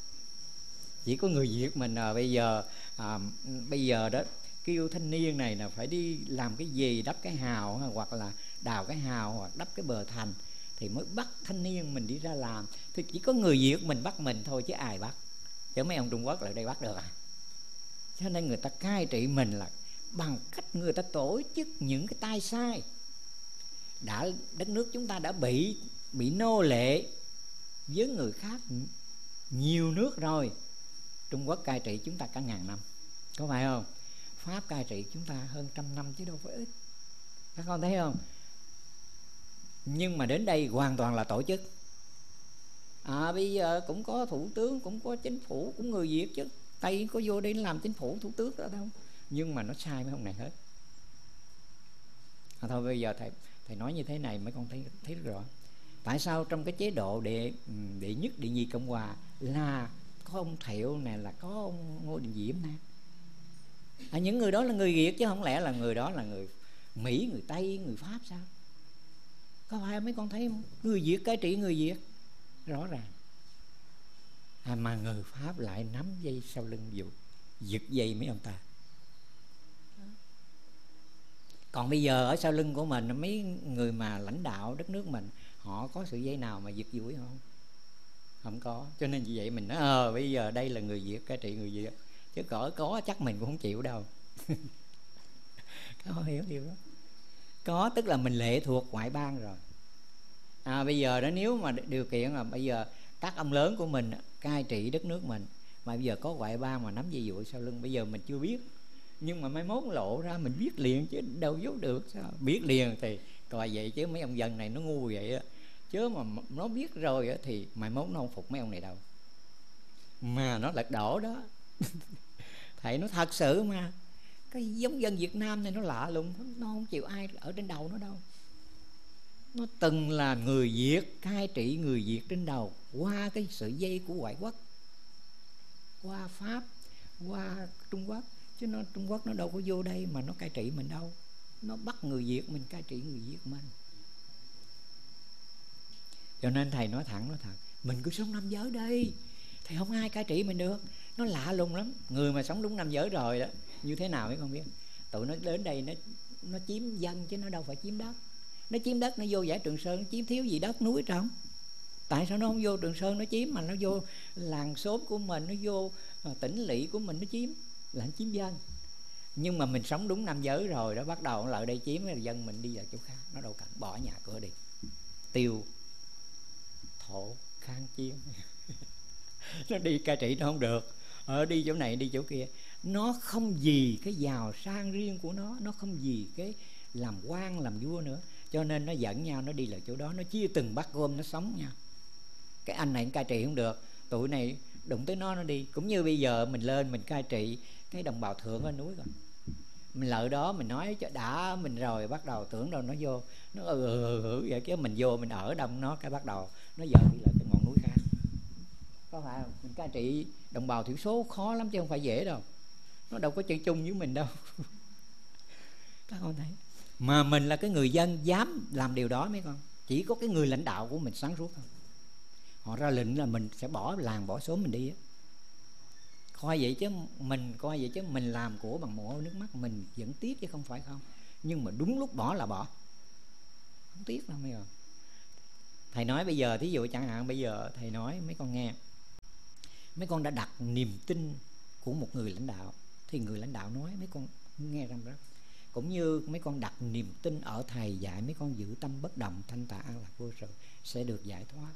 [SPEAKER 1] Chỉ có người việt mình à, bây giờ à, bây giờ đó kêu thanh niên này là phải đi làm cái gì đắp cái hào hoặc là đào cái hào hoặc đắp cái bờ thành thì mới bắt thanh niên mình đi ra làm. Thì chỉ có người việt mình bắt mình thôi chứ ai bắt? Chứ mấy ông trung quốc lại đây bắt được à? Cho nên người ta cai trị mình là bằng cách người ta tổ chức những cái tai sai đã đất nước chúng ta đã bị bị nô lệ với người khác nhiều nước rồi. Trung Quốc cai trị chúng ta cả ngàn năm có phải không? Pháp cai trị chúng ta hơn trăm năm chứ đâu phải ít các con thấy không? Nhưng mà đến đây hoàn toàn là tổ chức. À bây giờ cũng có thủ tướng cũng có chính phủ cũng người việt chứ. Tây có vô đây làm chính phủ thủ tướng đó đâu. Nhưng mà nó sai mấy ông này hết. À, thôi bây giờ thầy thầy nói như thế này mấy con thấy thấy rõ. Tại sao trong cái chế độ đệ ừ, đệ nhất đệ nhị cộng hòa là có ông thiệu này là có ông ngô đình diễm nè? À, những người đó là người việt chứ không lẽ là người đó là người mỹ người tây người pháp sao? Có phải mấy con thấy không? Người việt cai trị người việt. Rõ ràng. À, mà người pháp lại nắm dây sau lưng dụ giật dây mấy ông ta. Còn bây giờ ở sau lưng của mình mấy người mà lãnh đạo đất nước mình họ có sự dây nào mà giật dũi không? Không có. Cho nên vì vậy mình nói ờ bây giờ đây là người việt cai trị người việt. Chứ cỡ có chắc mình cũng không chịu đâu. <laughs> Có hiểu điều đó. Có tức là mình lệ thuộc ngoại bang rồi. À, bây giờ đó nếu mà điều kiện là bây giờ các ông lớn của mình cai trị đất nước mình mà bây giờ có ngoại bang mà nắm dây dụi sau lưng bây giờ mình chưa biết nhưng mà mai mốt lộ ra mình biết liền chứ đâu giấu được, sao? Biết liền thì coi vậy chứ mấy ông dân này nó ngu vậy á. Chứ mà nó biết rồi á thì mai mốt nó không phục mấy ông này đâu. Mà nó lật đổ đó. <laughs> Thầy nó thật sự mà, cái giống dân Việt Nam này nó lạ lùng nó không chịu ai ở trên đầu nó đâu. Nó từng là người Việt, cai trị người Việt trên đầu qua cái sự dây của ngoại quốc, qua Pháp, qua Trung Quốc chứ nó, Trung Quốc nó đâu có vô đây mà nó cai trị mình đâu. Nó bắt người Việt mình cai trị người Việt mình. Cho nên thầy nói thẳng, nói thật, mình cứ sống năm giới đi. Thì không ai cai trị mình được. Nó lạ lùng lắm. Người mà sống đúng năm giới rồi đó, như thế nào mấy con biết. Tụi nó đến đây nó nó chiếm dân chứ nó đâu phải chiếm đất. Nó chiếm đất, nó vô giải trường sơn nó chiếm thiếu gì đất, núi trong tại sao nó không vô trường sơn nó chiếm mà nó vô làng xóm của mình, nó vô ờ, tỉnh lỵ của mình nó chiếm? Là anh chiếm dân. Nhưng mà mình sống đúng năm giới rồi đó, bắt đầu lại đây chiếm là dân mình đi vào chỗ khác, nó đâu cần, bỏ nhà cửa đi. Tiêu, thổ khang chiếm <laughs> nó đi cai trị nó không được. Ở đi chỗ này, đi chỗ kia. Nó không gì cái giàu sang riêng của nó nó không gì cái làm quan, làm vua nữa. Cho nên nó dẫn nhau, nó đi lại chỗ đó, nó chia từng bát gom nó sống nhau. Cái anh này cai trị không được, tụi này đụng tới nó nó đi. Cũng như bây giờ mình lên, mình cai trị cái đồng bào thượng ở núi rồi mình lợi đó mình nói cho đã mình rồi bắt đầu tưởng đâu nó vô. Nó ừ, ừ, ừ, ừ vậy chứ mình vô mình ở đông nó cái bắt đầu nó dời đi lại cái ngọn núi khác. Có phải không? Mình cai trị đồng bào thiểu số khó lắm chứ không phải dễ đâu. Nó đâu có chơi chung với mình đâu. <laughs> Các con thấy. Mà mình là cái người dân dám làm điều đó mấy con. Chỉ có cái người lãnh đạo của mình sáng suốt thôi. Họ ra lệnh là mình sẽ bỏ làng bỏ xóm mình đi á coi vậy chứ mình, coi vậy chứ mình làm của bằng mồ hôi nước mắt, mình vẫn tiếc chứ không phải không. Nhưng mà đúng lúc bỏ là bỏ. Không tiếc đâu, mấy con thầy nói bây giờ, thí dụ chẳng hạn bây giờ thầy nói mấy con nghe. Mấy con đã đặt niềm tin của một người lãnh đạo, thì người lãnh đạo nói mấy con nghe rằng đó cũng như mấy con đặt niềm tin ở thầy dạy mấy con giữ tâm bất động, thanh tạ an lạc vô sự, sẽ được giải thoát.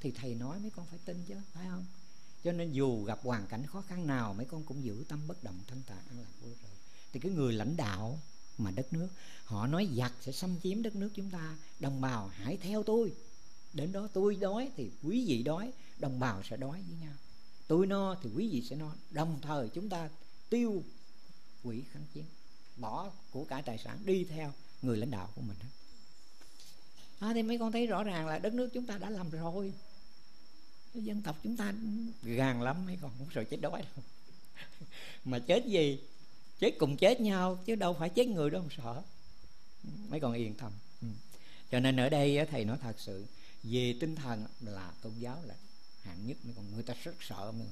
[SPEAKER 1] Thì thầy nói mấy con phải tin chứ, phải không? Cho nên dù gặp hoàn cảnh khó khăn nào mấy con cũng giữ tâm bất động thanh tạ an lạc vô rồi. thì cái người lãnh đạo mà đất nước họ nói giặc sẽ xâm chiếm đất nước chúng ta đồng bào hãy theo tôi. Đến đó tôi đói thì quý vị đói đồng bào sẽ đói với nhau. Tôi no thì quý vị sẽ no. Đồng thời chúng ta tiêu quỷ kháng chiến bỏ của cải tài sản đi theo người lãnh đạo của mình hết. À, thì mấy con thấy rõ ràng là đất nước chúng ta đã làm rồi dân tộc chúng ta gàn lắm, mấy con không sợ chết đói đâu. <laughs> Mà chết gì? Chết cùng chết nhau, chứ đâu phải chết người đâu không sợ. Mấy con yên tâm. Ừ. cho nên ở đây thầy nói thật sự, về tinh thần là tôn giáo là hạng nhất. Mấy con, người ta rất sợ nữa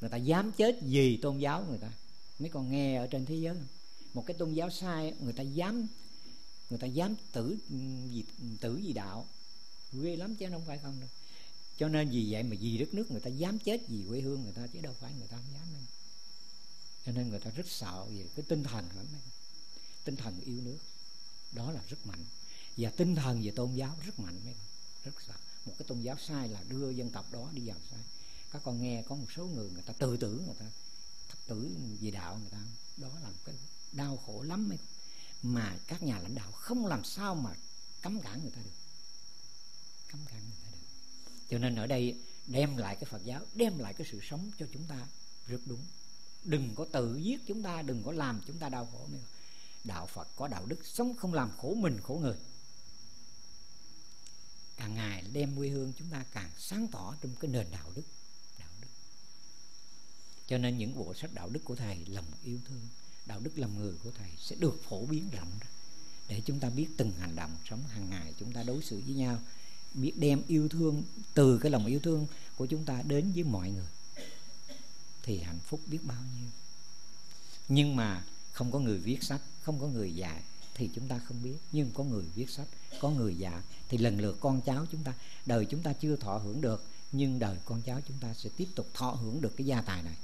[SPEAKER 1] người ta dám chết vì tôn giáo người ta. Mấy con nghe ở trên thế giới, một cái tôn giáo sai, người ta dám, người ta dám tử ừ, gì tử gì đạo. Ghê lắm chứ không phải không đâu cho nên vì vậy mà vì đất nước người ta dám chết vì quê hương người ta, chứ đâu phải người ta không dám đâu. Cho nên người ta rất sợ về cái tinh thần lắm tinh thần yêu nước. Đó là rất mạnh. Và tinh thần về tôn giáo rất mạnh mấy con rất sợ. Một cái tôn giáo sai là đưa dân tộc đó đi vào sai. Các con nghe có một số người người ta tự tử, người ta thất tử về đạo người ta. Đó là một cái đau khổ lắm mấy con mà các nhà lãnh đạo không làm sao mà cấm cản người ta được. Cấm cản người ta cho nên ở đây đem lại cái Phật giáo, đem lại cái sự sống cho chúng ta rất đúng. Đừng có tự giết chúng ta, đừng có làm chúng ta đau khổ đạo Phật có đạo đức, sống không làm khổ mình, khổ người. Càng ngày đem quê hương chúng ta càng sáng tỏ trong cái nền đạo đức đạo đức. Cho nên những bộ sách đạo đức của thầy lòng yêu thương, đạo đức làm người của thầy sẽ được phổ biến rộng ra để chúng ta biết từng hành động sống hàng ngày chúng ta đối xử với nhau biết đem yêu thương, từ cái lòng yêu thương của chúng ta đến với mọi người, thì hạnh phúc biết bao nhiêu. Nhưng mà không có người viết sách, không có người dạy thì chúng ta không biết. Nhưng có người viết sách, có người dạy thì lần lượt con cháu chúng ta, đời chúng ta chưa thọ hưởng được, nhưng đời con cháu chúng ta sẽ tiếp tục thọ hưởng được cái gia tài này,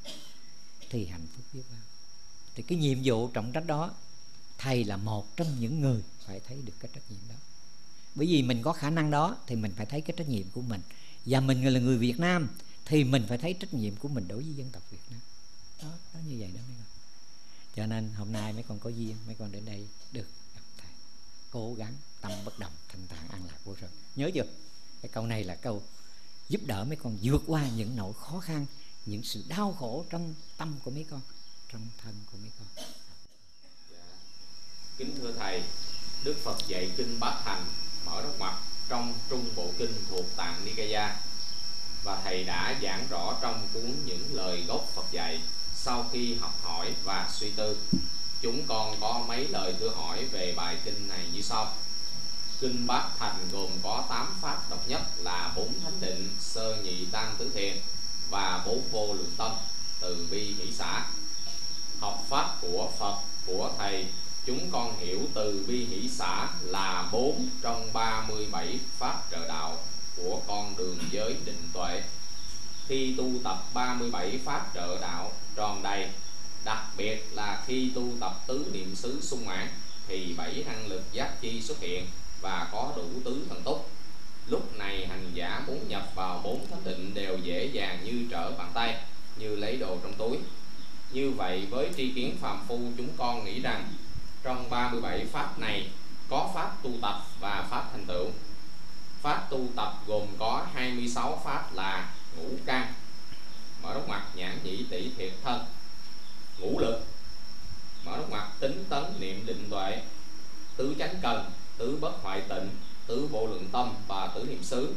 [SPEAKER 1] thì hạnh phúc biết bao. Thì cái nhiệm vụ trọng trách đó, thầy là một trong những người phải thấy được cái trách nhiệm đó bởi vì mình có khả năng đó thì mình phải thấy cái trách nhiệm của mình. Và mình là người Việt Nam thì mình phải thấy trách nhiệm của mình đối với dân tộc Việt Nam. Đó, đó như vậy đó mấy con. Cho nên hôm nay mấy con có duyên mấy con đến đây được gặp thầy. Cố gắng tâm bất động thanh thản an lạc vô sự nhớ chưa? Cái câu này là câu giúp đỡ mấy con vượt qua những nỗi khó khăn những sự đau khổ trong tâm của mấy con trong thân của mấy con.
[SPEAKER 2] Dạ. Kính thưa thầy đức phật dạy kinh bát hành mở đốc mặt trong trung bộ kinh thuộc tạng nikaya. Và thầy đã giảng rõ trong cuốn những lời gốc phật dạy sau khi học hỏi và suy tư. Chúng con có mấy lời thưa hỏi về bài kinh này như sau. Kinh bát thành gồm có 8 pháp độc nhất là bốn thánh định, sơ nhị tam tứ thiền và bốn vô lượng tâm từ bi hỷ xã học pháp của phật, của thầy chúng con hiểu từ bi hỷ xã là bốn trong 37 pháp trợ đạo của con đường giới định tuệ. Khi tu tập 37 pháp trợ đạo tròn đầy, đặc biệt là khi tu tập tứ niệm xứ sung mãn, thì bảy năng lực giác chi xuất hiện và có đủ tứ thần túc. Lúc này hành giả muốn nhập vào bốn thánh định đều dễ dàng như trở bàn tay, như lấy đồ trong túi. Như vậy với tri kiến phàm phu, chúng con nghĩ rằng trong 37 pháp này có pháp tu tập và pháp thành tựu. Pháp tu tập gồm có 26 pháp là ngũ căn, mở đốc mặt nhãn nhĩ tỷ thiệt thân, ngũ lực, mở đốc mặt tính tấn niệm định tuệ, tứ chánh cần, tứ bất hoại tịnh, tứ vô lượng tâm và tứ niệm xứ.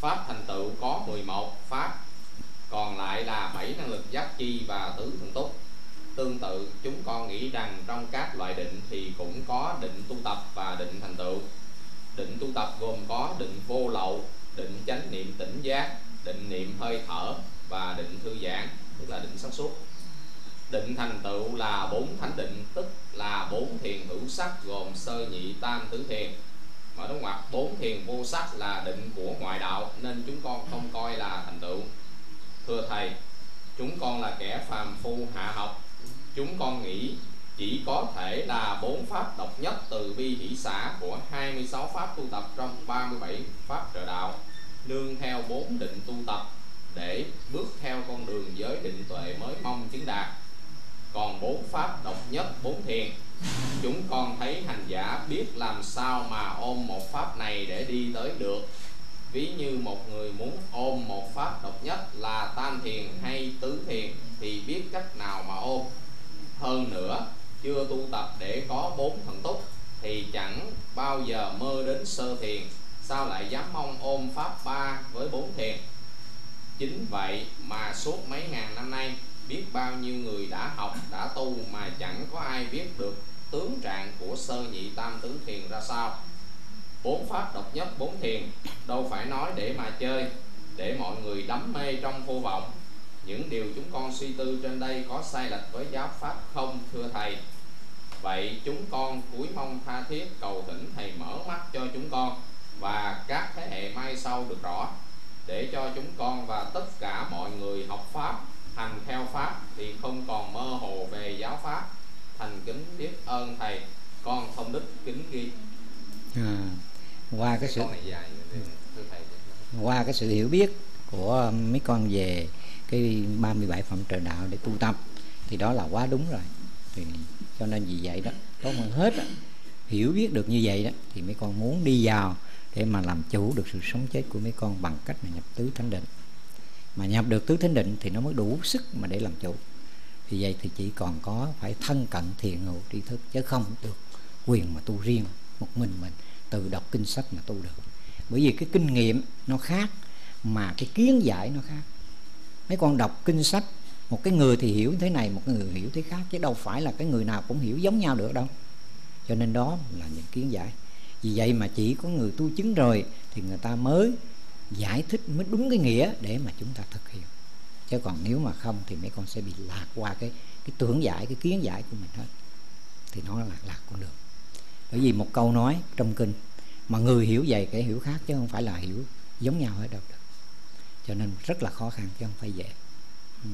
[SPEAKER 2] Pháp thành tựu có 11 pháp, còn lại là bảy năng lực giác chi và tứ thần túc tương tự, chúng con nghĩ rằng trong các loại định thì cũng có định tu tập và định thành tựu. Định tu tập gồm có định vô lậu, định chánh niệm tỉnh giác, định niệm hơi thở và định thư giãn, tức là định sáng suốt. Định thành tựu là bốn thánh định, tức là bốn thiền hữu sắc gồm sơ nhị tam tứ thiền. Mở đúng ngoặc, bốn thiền vô sắc là định của ngoại đạo, nên chúng con không coi là thành tựu. Thưa thầy, chúng con là kẻ phàm phu hạ học chúng con nghĩ chỉ có thể là bốn pháp độc nhất từ bi hỷ xã của 26 pháp tu tập trong 37 pháp trợ đạo. Nương theo bốn định tu tập để bước theo con đường giới định tuệ mới mong chứng đạt. Còn bốn pháp độc nhất, bốn thiền. Chúng con thấy hành giả biết làm sao mà ôm một pháp này để đi tới được. Ví như một người muốn ôm một pháp độc nhất là tam thiền hay tứ thiền thì biết cách nào mà ôm hơn nữa, chưa tu tập để có bốn thần túc thì chẳng bao giờ mơ đến sơ thiền. Sao lại dám mong ôm pháp ba với bốn thiền? Chính vậy mà suốt mấy ngàn năm nay, biết bao nhiêu người đã học, đã tu mà chẳng có ai biết được tướng trạng của sơ nhị tam tứ thiền ra sao. Bốn pháp độc nhất, bốn thiền, đâu phải nói để mà chơi, để mọi người đắm mê trong vô vọng những điều chúng con suy tư trên đây có sai lệch với giáo pháp không thưa thầy? Vậy chúng con cúi mong tha thiết cầu thỉnh thầy mở mắt cho chúng con và các thế hệ mai sau được rõ để cho chúng con và tất cả mọi người học pháp hành theo pháp thì không còn mơ hồ về giáo pháp. Thành kính biết ơn thầy. Con thông đức kính ghi.
[SPEAKER 1] À, qua cái sự qua cái sự hiểu biết của mấy con về cái 37 phẩm trời đạo để tu tập thì đó là quá đúng rồi. Thì cho nên vì vậy đó tốt hơn hết đó, hiểu biết được như vậy đó thì mấy con muốn đi vào để mà làm chủ được sự sống chết của mấy con bằng cách mà nhập tứ thánh định. Mà nhập được tứ thánh định thì nó mới đủ sức mà để làm chủ. Thì vậy thì chỉ còn có phải thân cận thiền ngộ tri thức chứ không được quyền mà tu riêng một mình mình từ đọc kinh sách mà tu được. Bởi vì cái kinh nghiệm nó khác mà cái kiến giải nó khác mấy con đọc kinh sách, một cái người thì hiểu thế này, một người hiểu thế khác, chứ đâu phải là cái người nào cũng hiểu giống nhau được đâu. Cho nên đó là những kiến giải. Vì vậy mà chỉ có người tu chứng rồi thì người ta mới giải thích, mới đúng cái nghĩa để mà chúng ta thực hiện. Chứ còn nếu mà không thì mấy con sẽ bị lạc qua cái cái tưởng giải, cái kiến giải của mình hết. Thì nó là lạc con đường bởi vì một câu nói trong kinh, mà người hiểu vậy kẻ hiểu khác chứ không phải là hiểu giống nhau hết đâu. được cho nên rất là khó khăn chứ không phải dễ. Ừ.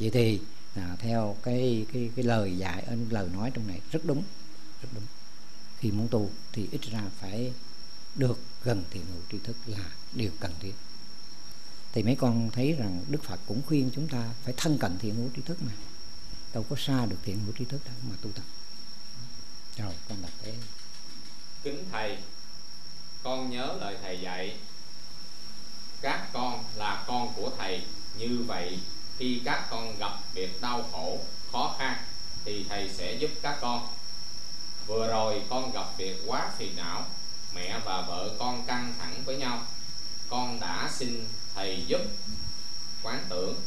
[SPEAKER 1] Vậy thì à, theo cái cái cái lời dạy lời nói trong này rất đúng rất đúng. Khi muốn tu thì ít ra phải được gần thiện hữu tri thức là điều cần thiết. Thì mấy con thấy rằng Đức Phật cũng khuyên chúng ta phải thân cận thiện hữu tri thức mà. Đâu có xa được thiện hữu tri thức đâu mà tu tập. Rồi con đặt thế
[SPEAKER 2] kính thầy con nhớ lời thầy dạy các con là con của thầy. Như vậy, khi các con gặp việc đau khổ, khó khăn, thì thầy sẽ giúp các con. Vừa rồi con gặp việc quá phiền não, mẹ và vợ con căng thẳng với nhau. Con đã xin thầy giúp. Quán tưởng,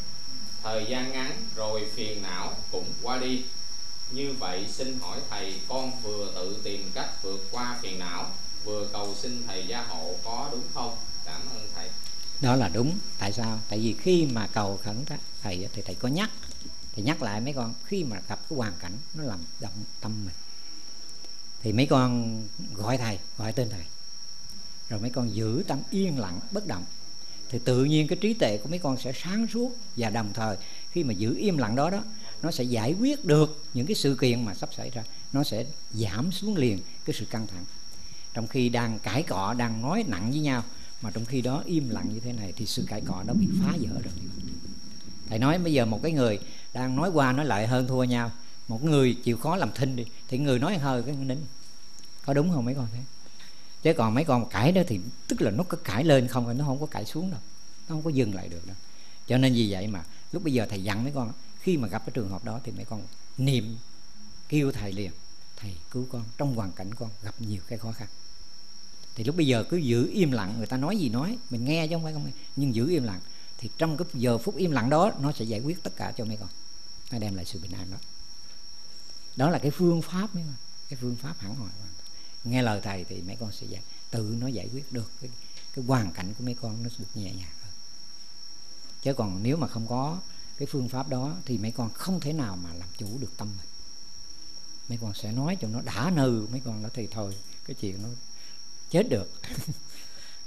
[SPEAKER 2] thời gian ngắn rồi phiền não cũng qua đi. Như vậy, xin hỏi thầy, con vừa tự tìm cách vượt qua phiền não, vừa cầu xin thầy gia hộ có đúng không? Cảm ơn
[SPEAKER 1] đó là đúng. Tại sao? Tại vì khi mà cầu khẩn thầy, thì thầy có nhắc. Thì nhắc lại mấy con, khi mà gặp cái hoàn cảnh nó làm động tâm mình. Thì mấy con gọi thầy, gọi tên thầy. Rồi mấy con giữ tâm yên lặng, bất động. Thì tự nhiên cái trí tuệ của mấy con sẽ sáng suốt và đồng thời khi mà giữ im lặng đó đó, nó sẽ giải quyết được những cái sự kiện mà sắp xảy ra. Nó sẽ giảm xuống liền cái sự căng thẳng. Trong khi đang cãi cọ, đang nói nặng với nhau mà trong khi đó im lặng như thế này thì sự cãi cọ nó bị phá vỡ rồi. Thầy nói bây giờ một cái người đang nói qua nói lại hơn thua nhau, một người chịu khó làm thinh đi, thì người nói hơi cái nín có đúng không mấy con thế? Chứ còn mấy con cãi đó thì tức là nó có cãi lên không, nó không có cãi xuống đâu. Nó không có dừng lại được đâu. Cho nên vì vậy mà lúc bây giờ thầy dặn mấy con, khi mà gặp cái trường hợp đó thì mấy con niệm, kêu thầy liền, thầy cứu con, trong hoàn cảnh con gặp nhiều cái khó khăn thì lúc bây giờ cứ giữ im lặng người ta nói gì nói mình nghe chứ không phải không nghe. Nhưng giữ im lặng thì trong cái giờ phút im lặng đó nó sẽ giải quyết tất cả cho mấy con. Nó đem lại sự bình an đó. Đó là cái phương pháp mấy con. Cái phương pháp hẳn hoài nghe lời thầy thì mấy con sẽ giải tự nó giải quyết được cái, cái hoàn cảnh của mấy con nó được nhẹ nhàng hơn. Chứ còn nếu mà không có cái phương pháp đó thì mấy con không thể nào mà làm chủ được tâm mình. Mấy con sẽ nói cho nó đã nừ mấy con nói thì thôi cái chuyện nó chết được.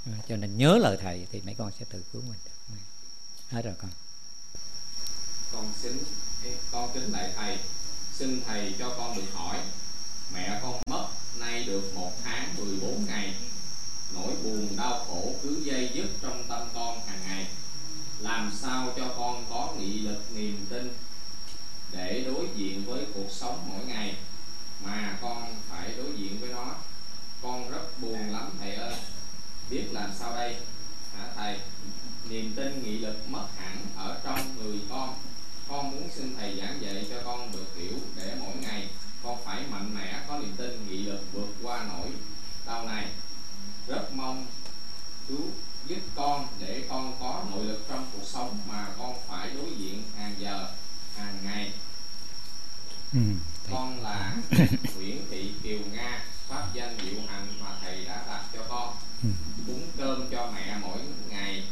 [SPEAKER 1] <laughs> Cho nên nhớ lời thầy thì mấy con sẽ tự cứu mình được. Hết rồi con.
[SPEAKER 2] Con xin con kính lại thầy. Xin thầy cho con được hỏi, mẹ con mất nay được một tháng 14 ngày. Nỗi buồn, đau khổ cứ dây dứt trong tâm con hàng ngày. Làm sao cho con có nghị lực, niềm tin để đối diện với cuộc sống mỗi ngày mà con phải đối diện với nó? Con rất buồn lắm. Thầy ơi biết làm sao đây? Hả thầy? Niềm tin nghị lực mất hẳn ở trong người con. Con muốn xin thầy giảng dạy cho con được hiểu để mỗi ngày con phải mạnh mẽ có niềm tin nghị lực vượt qua nỗi đau này rất mong chú giúp con để con có nội lực trong cuộc sống mà con phải đối diện hàng giờ hàng ngày. Ừ, con là <coughs> Nguyễn Thị Kiều Nga pháp danh diệu hạnh mà thầy đã đặt cho con. Ừ. cúng cơm cho mẹ mỗi ngày.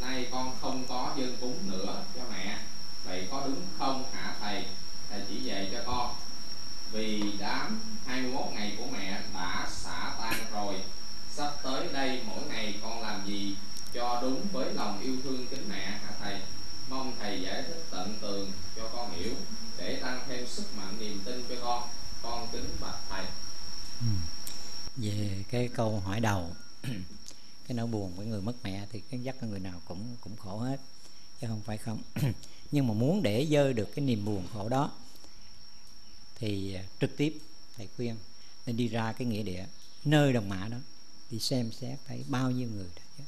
[SPEAKER 2] Nay con không có dân cúng nữa cho mẹ. Vậy có đúng không hả thầy? Thầy chỉ dạy cho con. Vì đám 21 ngày của mẹ đã xả tan rồi sắp tới đây mỗi ngày con làm gì cho đúng với lòng yêu thương kính mẹ hả thầy? Mong thầy giải thích tận tường cho con hiểu để tăng thêm sức mạnh niềm tin cho con. Con kính bạch
[SPEAKER 1] về cái câu hỏi đầu. <clears throat> Cái nỗi buồn với người mất mẹ thì cái dắt người nào cũng cũng khổ hết, chứ không phải không. <clears throat> Nhưng mà muốn để dơ được cái niềm buồn khổ đó, thì à, trực tiếp thầy khuyên nên đi ra cái nghĩa địa, nơi đồng mã đó, đi xem xét thấy bao nhiêu người đã chết.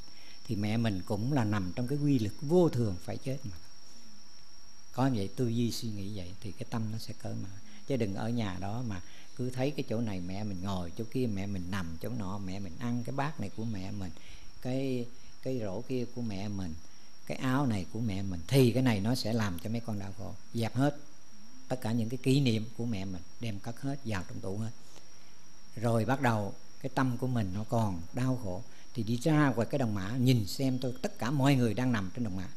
[SPEAKER 1] Thì mẹ mình cũng là nằm trong cái quy lực vô thường phải chết mà. Có vậy, tư duy suy nghĩ vậy thì cái tâm nó sẽ cởi mở. Chứ đừng ở nhà đó mà cứ thấy cái chỗ này mẹ mình ngồi, chỗ kia mẹ mình nằm, chỗ nọ mẹ mình ăn, cái bát này của mẹ mình, cái cái rổ kia của mẹ mình, cái áo này của mẹ mình, thì cái này nó sẽ làm cho mấy con đau khổ, dẹp hết. Tất cả những cái kỷ niệm của mẹ mình đem cất hết, vào trong tủ hết. Rồi bắt đầu cái tâm của mình nó còn đau khổ. Thì đi ra ngoài cái đồng mã, nhìn xem tôi, tất cả mọi người đang nằm trên đồng mã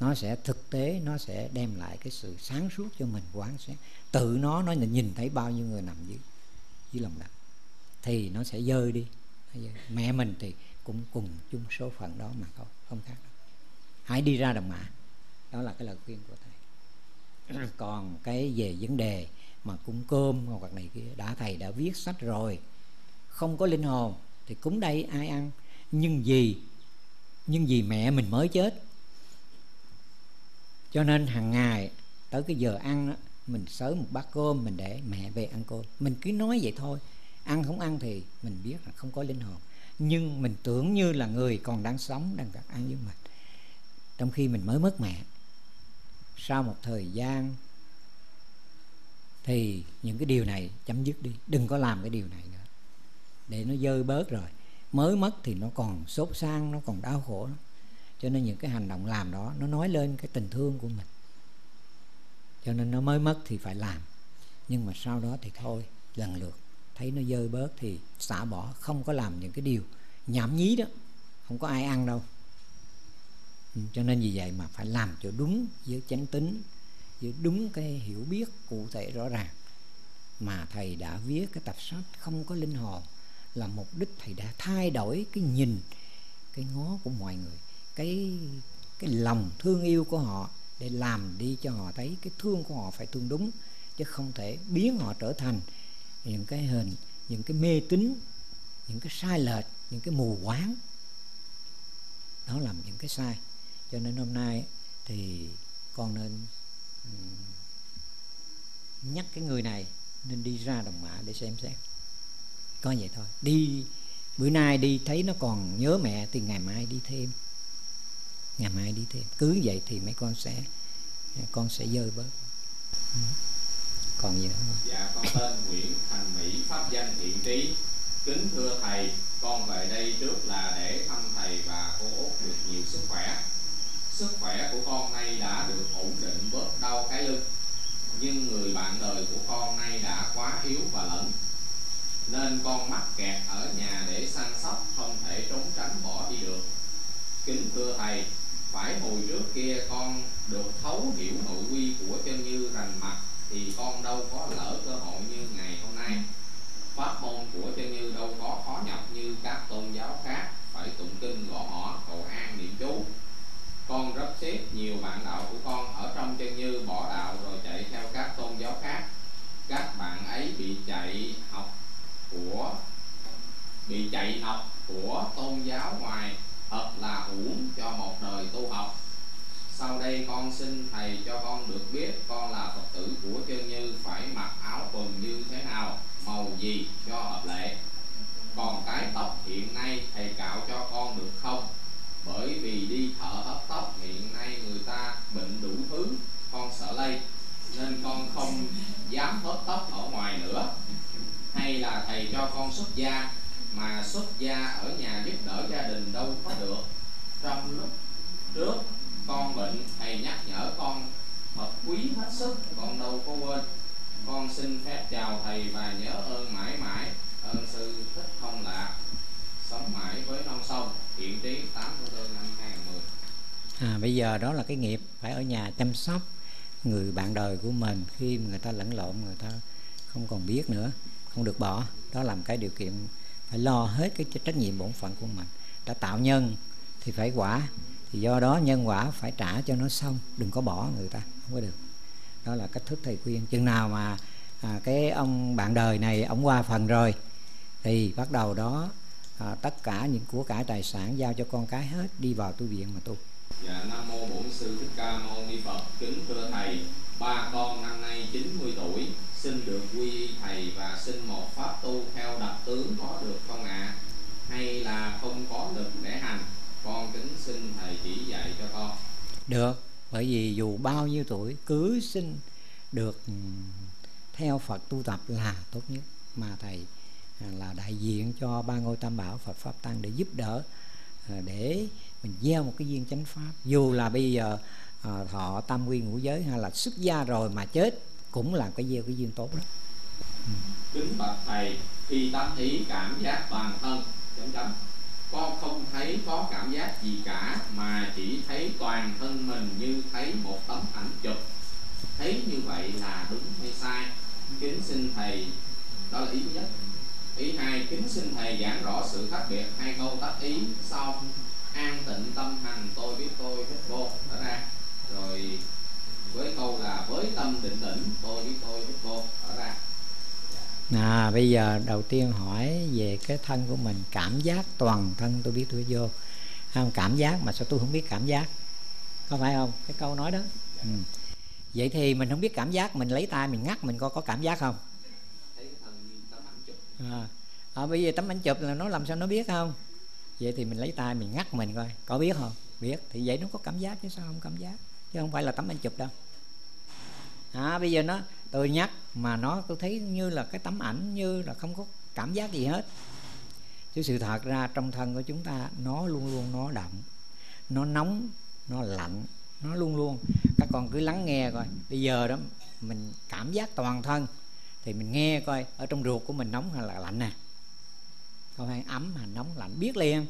[SPEAKER 1] nó sẽ thực tế nó sẽ đem lại cái sự sáng suốt cho mình quán xét tự nó nó nhìn thấy bao nhiêu người nằm dưới dưới lòng đất thì nó sẽ dơi đi. Mẹ mình thì cũng cùng chung số phận đó mà thôi không khác đâu. Hãy đi ra đồng mã. Đó là cái lời khuyên của thầy. <coughs> Còn cái về vấn đề mà cúng cơm hoặc này kia đã thầy đã viết sách rồi không có linh hồn thì cúng đây ai ăn? Nhưng vì nhưng vì mẹ mình mới chết cho nên hàng ngày tới cái giờ ăn đó, mình sới một bát cơm mình để mẹ về ăn cơm. Mình cứ nói vậy thôi ăn không ăn thì mình biết là không có linh hồn. Nhưng mình tưởng như là người còn đang sống đang ăn với mình. Trong khi mình mới mất mẹ sau một thời gian thì những cái điều này chấm dứt đi. Đừng có làm cái điều này nữa. Để nó dơi bớt rồi. Mới mất thì nó còn sốt sang nó còn đau khổ lắm cho nên những cái hành động làm đó, nó nói lên cái tình thương của mình. Cho nên nó mới mất thì phải làm. Nhưng mà sau đó thì thôi, lần lượt. Thấy nó dơi bớt thì xả bỏ, không có làm những cái điều nhảm nhí đó. Không có ai ăn đâu. Ừ, cho nên vì vậy mà phải làm cho đúng với chánh tính, với đúng cái hiểu biết cụ thể rõ ràng. Mà thầy đã viết cái tập sách không có linh hồn là mục đích thầy đã thay đổi cái nhìn, cái ngó của mọi người cái cái lòng thương yêu của họ để làm đi cho họ thấy cái thương của họ phải thương đúng, chứ không thể biến họ trở thành những cái hình, những cái mê tín, những cái sai lệch, những cái mù quáng. Đó làm những cái sai. Cho nên hôm nay thì con nên nhắc cái người này nên đi ra đồng mã để xem xét. Có vậy thôi. Đi, bữa nay đi thấy nó còn nhớ mẹ, thì ngày mai đi thêm ngày mai đi thêm. Cứ vậy thì mấy con sẽ con sẽ dơi bớt. Còn gì nữa không?
[SPEAKER 2] Dạ con tên Nguyễn Thành Mỹ, pháp danh thiện trí. Kính thưa thầy, con về đây trước là để thăm thầy và cô út được nhiều sức khỏe. Sức khỏe của con nay đã được ổn định bớt đau cái lưng, nhưng người bạn đời của con nay đã quá yếu và lẫn. Nên con mắc kẹt ở nhà để săn sóc, không thể trốn tránh bỏ đi được. Kính thưa thầy phải hồi trước kia con được thấu hiểu nội quy của chân như rành mạch thì con đâu có lỡ cơ hội như ngày hôm nay. Pháp môn của chân như đâu có khó nhập như các tôn giáo khác, phải tụng kinh gõ mỏ cầu an niệm chú. Con rất tiếc nhiều bạn đạo của con ở trong chân như bỏ đạo rồi chạy theo các tôn giáo khác. Các bạn ấy bị chạy học của, bị chạy học của tôn giáo ngoài thật là uổng cho một đời tu học. Sau đây con xin thầy cho con được biết con là phật tử của chân như phải mặc áo quần như thế nào, màu gì cho hợp lệ. Còn cái tóc hiện nay thầy cạo cho con được không? Bởi vì đi thợ hấp tóc hiện nay người ta bệnh đủ thứ, con sợ lây, nên con không dám hớt tóc ở ngoài nữa. Hay là thầy cho con xuất gia mà xuất gia ở nhà giúp đỡ gia đình đâu có được. Trong lúc trước, con bệnh, thầy nhắc nhở con thật quý hết sức, con đâu có quên. Con xin phép chào thầy và nhớ ơn mãi mãi, ơn sư thích thông lạc sống mãi với non sông hiện trí 8 năm 2010
[SPEAKER 1] à bây giờ đó là cái nghiệp phải ở nhà chăm sóc người bạn đời của mình khi người ta lẫn lộn, người ta không còn biết nữa, không được bỏ. Đó làm cái điều kiện phải lo hết cái trách nhiệm bổn phận của mình. Đã tạo nhân thì phải quả thì do đó nhân quả phải trả cho nó xong đừng có bỏ người ta không có được. Đó là cách thức thầy khuyên. Chừng nào mà à, cái ông bạn đời này ông qua phần rồi thì bắt đầu đó à, tất cả những của cải tài sản giao cho con cái hết đi vào tu viện mà tu.
[SPEAKER 2] Dạ Nam Mô Bổn Sư Thích Ca Mâu Ni Phật Kính thưa Thầy, Ba con năm nay 90 tuổi, Xin được quy y Thầy và xin một pháp tu theo đặc tướng có được không ạ? À? Hay là không có lực để hành? Con kính xin Thầy chỉ dạy cho con
[SPEAKER 1] Được, Bởi vì dù bao nhiêu tuổi, cứ xin được ừ, theo Phật tu tập là tốt nhất Mà Thầy à, là đại diện cho ba ngôi tam bảo Phật Pháp Tăng để giúp đỡ à, để mình gieo một cái duyên chánh pháp. Dù là bây giờ à, thọ tam quy ngũ giới hay là xuất gia rồi mà chết cũng là cái gieo cái duyên tốt đó.
[SPEAKER 2] Ừ. kính bạch thầy khi tâm ý cảm giác toàn thân chấm chấm. Con không thấy có cảm giác gì cả mà chỉ thấy toàn thân mình như thấy một tấm ảnh chụp. Thấy như vậy là đúng hay sai? Kính xin thầy đó là ý nhất. Ý hai kính xin thầy giảng rõ sự khác biệt hai câu tác ý sau an tịnh tâm hành tôi biết tôi hết vô trở ra rồi với câu là với tâm định tĩnh tôi biết tôi hết vô trở ra
[SPEAKER 1] à bây giờ đầu tiên hỏi về cái thân của mình cảm giác toàn thân tôi biết tôi vô. Không cảm giác mà sao tôi không biết cảm giác? Có phải không? Cái câu nói đó. Ừ. vậy thì mình không biết cảm giác mình lấy tay mình ngắt mình coi có cảm giác không? À, à, bây giờ tấm ảnh chụp là nó làm sao nó biết không vậy thì mình lấy tay mình ngắt mình coi, có biết không? Biết. Thì vậy nó có cảm giác chứ sao không cảm giác? Chứ không phải là tấm ảnh chụp đâu. À bây giờ nó, tôi nhắc mà nó, tôi thấy như là cái tấm ảnh như là không có cảm giác gì hết. Chứ sự thật ra trong thân của chúng ta, nó luôn luôn nó động nó nóng, nó lạnh, nó luôn luôn. Các con cứ lắng nghe coi. Bây giờ đó, mình cảm giác toàn thân, thì mình nghe coi, ở trong ruột của mình nóng hay là lạnh nè không hay ấm hay nóng lạnh. Biết liền.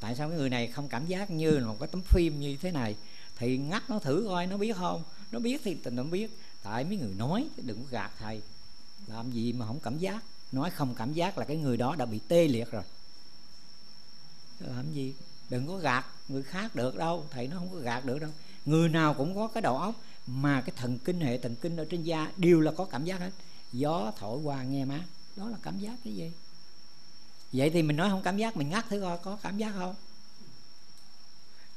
[SPEAKER 1] Tại sao cái người này không cảm giác như là một cái tấm phim như thế này? Thì ngắt nó thử coi, nó biết không? Nó biết thì tình nó biết. Tại mấy người nói chứ đừng có gạt thầy. Làm gì mà không cảm giác? Nói không cảm giác là cái người đó đã bị tê liệt rồi. Làm gì? Đừng có gạt người khác được đâu. Thầy nó không có gạt được đâu. Người nào cũng có cái đầu óc mà cái thần kinh hệ thần kinh ở trên da đều là có cảm giác hết. Gió thổi qua nghe má. Đó là cảm giác cái gì? Vậy thì mình nói không cảm giác, mình ngắt thử coi có cảm giác không.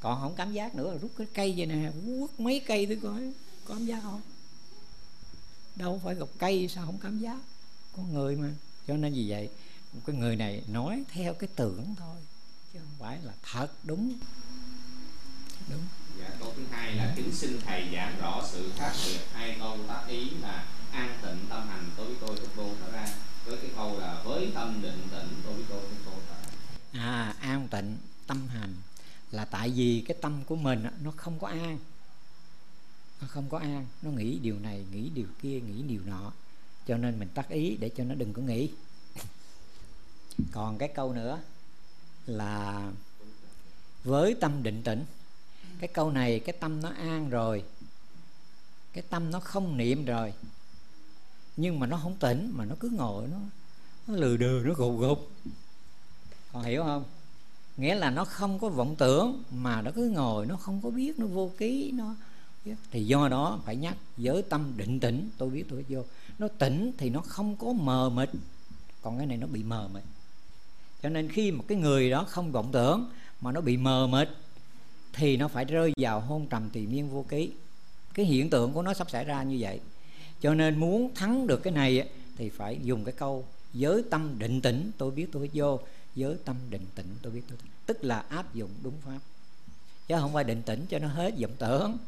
[SPEAKER 1] Còn không cảm giác nữa, rút cái cây vậy nè, quất mấy cây thử coi có cảm giác không. Đâu phải gặp cây sao không cảm giác. Có người mà, cho nên vì vậy, cái người này nói theo cái tưởng thôi, chứ không phải là thật đúng.
[SPEAKER 2] Đúng. Dạ câu thứ hai là kính xin thầy giảng rõ sự khác biệt. Hai câu tác ý là an tịnh tâm hành tôi với tôi thức vô trở ra với cái câu là với tâm định tĩnh tôi biết tôi tôi
[SPEAKER 1] à an tịnh, tâm hành. Là tại vì cái tâm của mình nó không có an. Nó không có an. Nó nghĩ điều này, nghĩ điều kia, nghĩ điều nọ. Cho nên mình tắt ý để cho nó đừng có nghĩ. <laughs> Còn cái câu nữa là với tâm định tĩnh cái câu này, cái tâm nó an rồi. Cái tâm nó không niệm rồi nhưng mà nó không tỉnh, mà nó cứ ngồi, nó nó lừ đừ, nó gục gục. Còn hiểu không? Nghĩa là nó không có vọng tưởng, mà nó cứ ngồi, nó không có biết, nó vô ký, nó thì do đó phải nhắc, giới tâm định tĩnh, tôi biết tôi biết. Vô. Nó tỉnh thì nó không có mờ mịt. Còn cái này nó bị mờ mịt. Cho nên khi một cái người đó không vọng tưởng, mà nó bị mờ mịt, thì nó phải rơi vào hôn trầm tỳ miên vô ký. Cái hiện tượng của nó sắp xảy ra như vậy cho nên muốn thắng được cái này thì phải dùng cái câu giới tâm định tĩnh tôi biết tôi vô. Giới tâm định tĩnh tôi biết tôi tức là áp dụng đúng pháp. Chứ không phải định tĩnh cho nó hết vọng tưởng.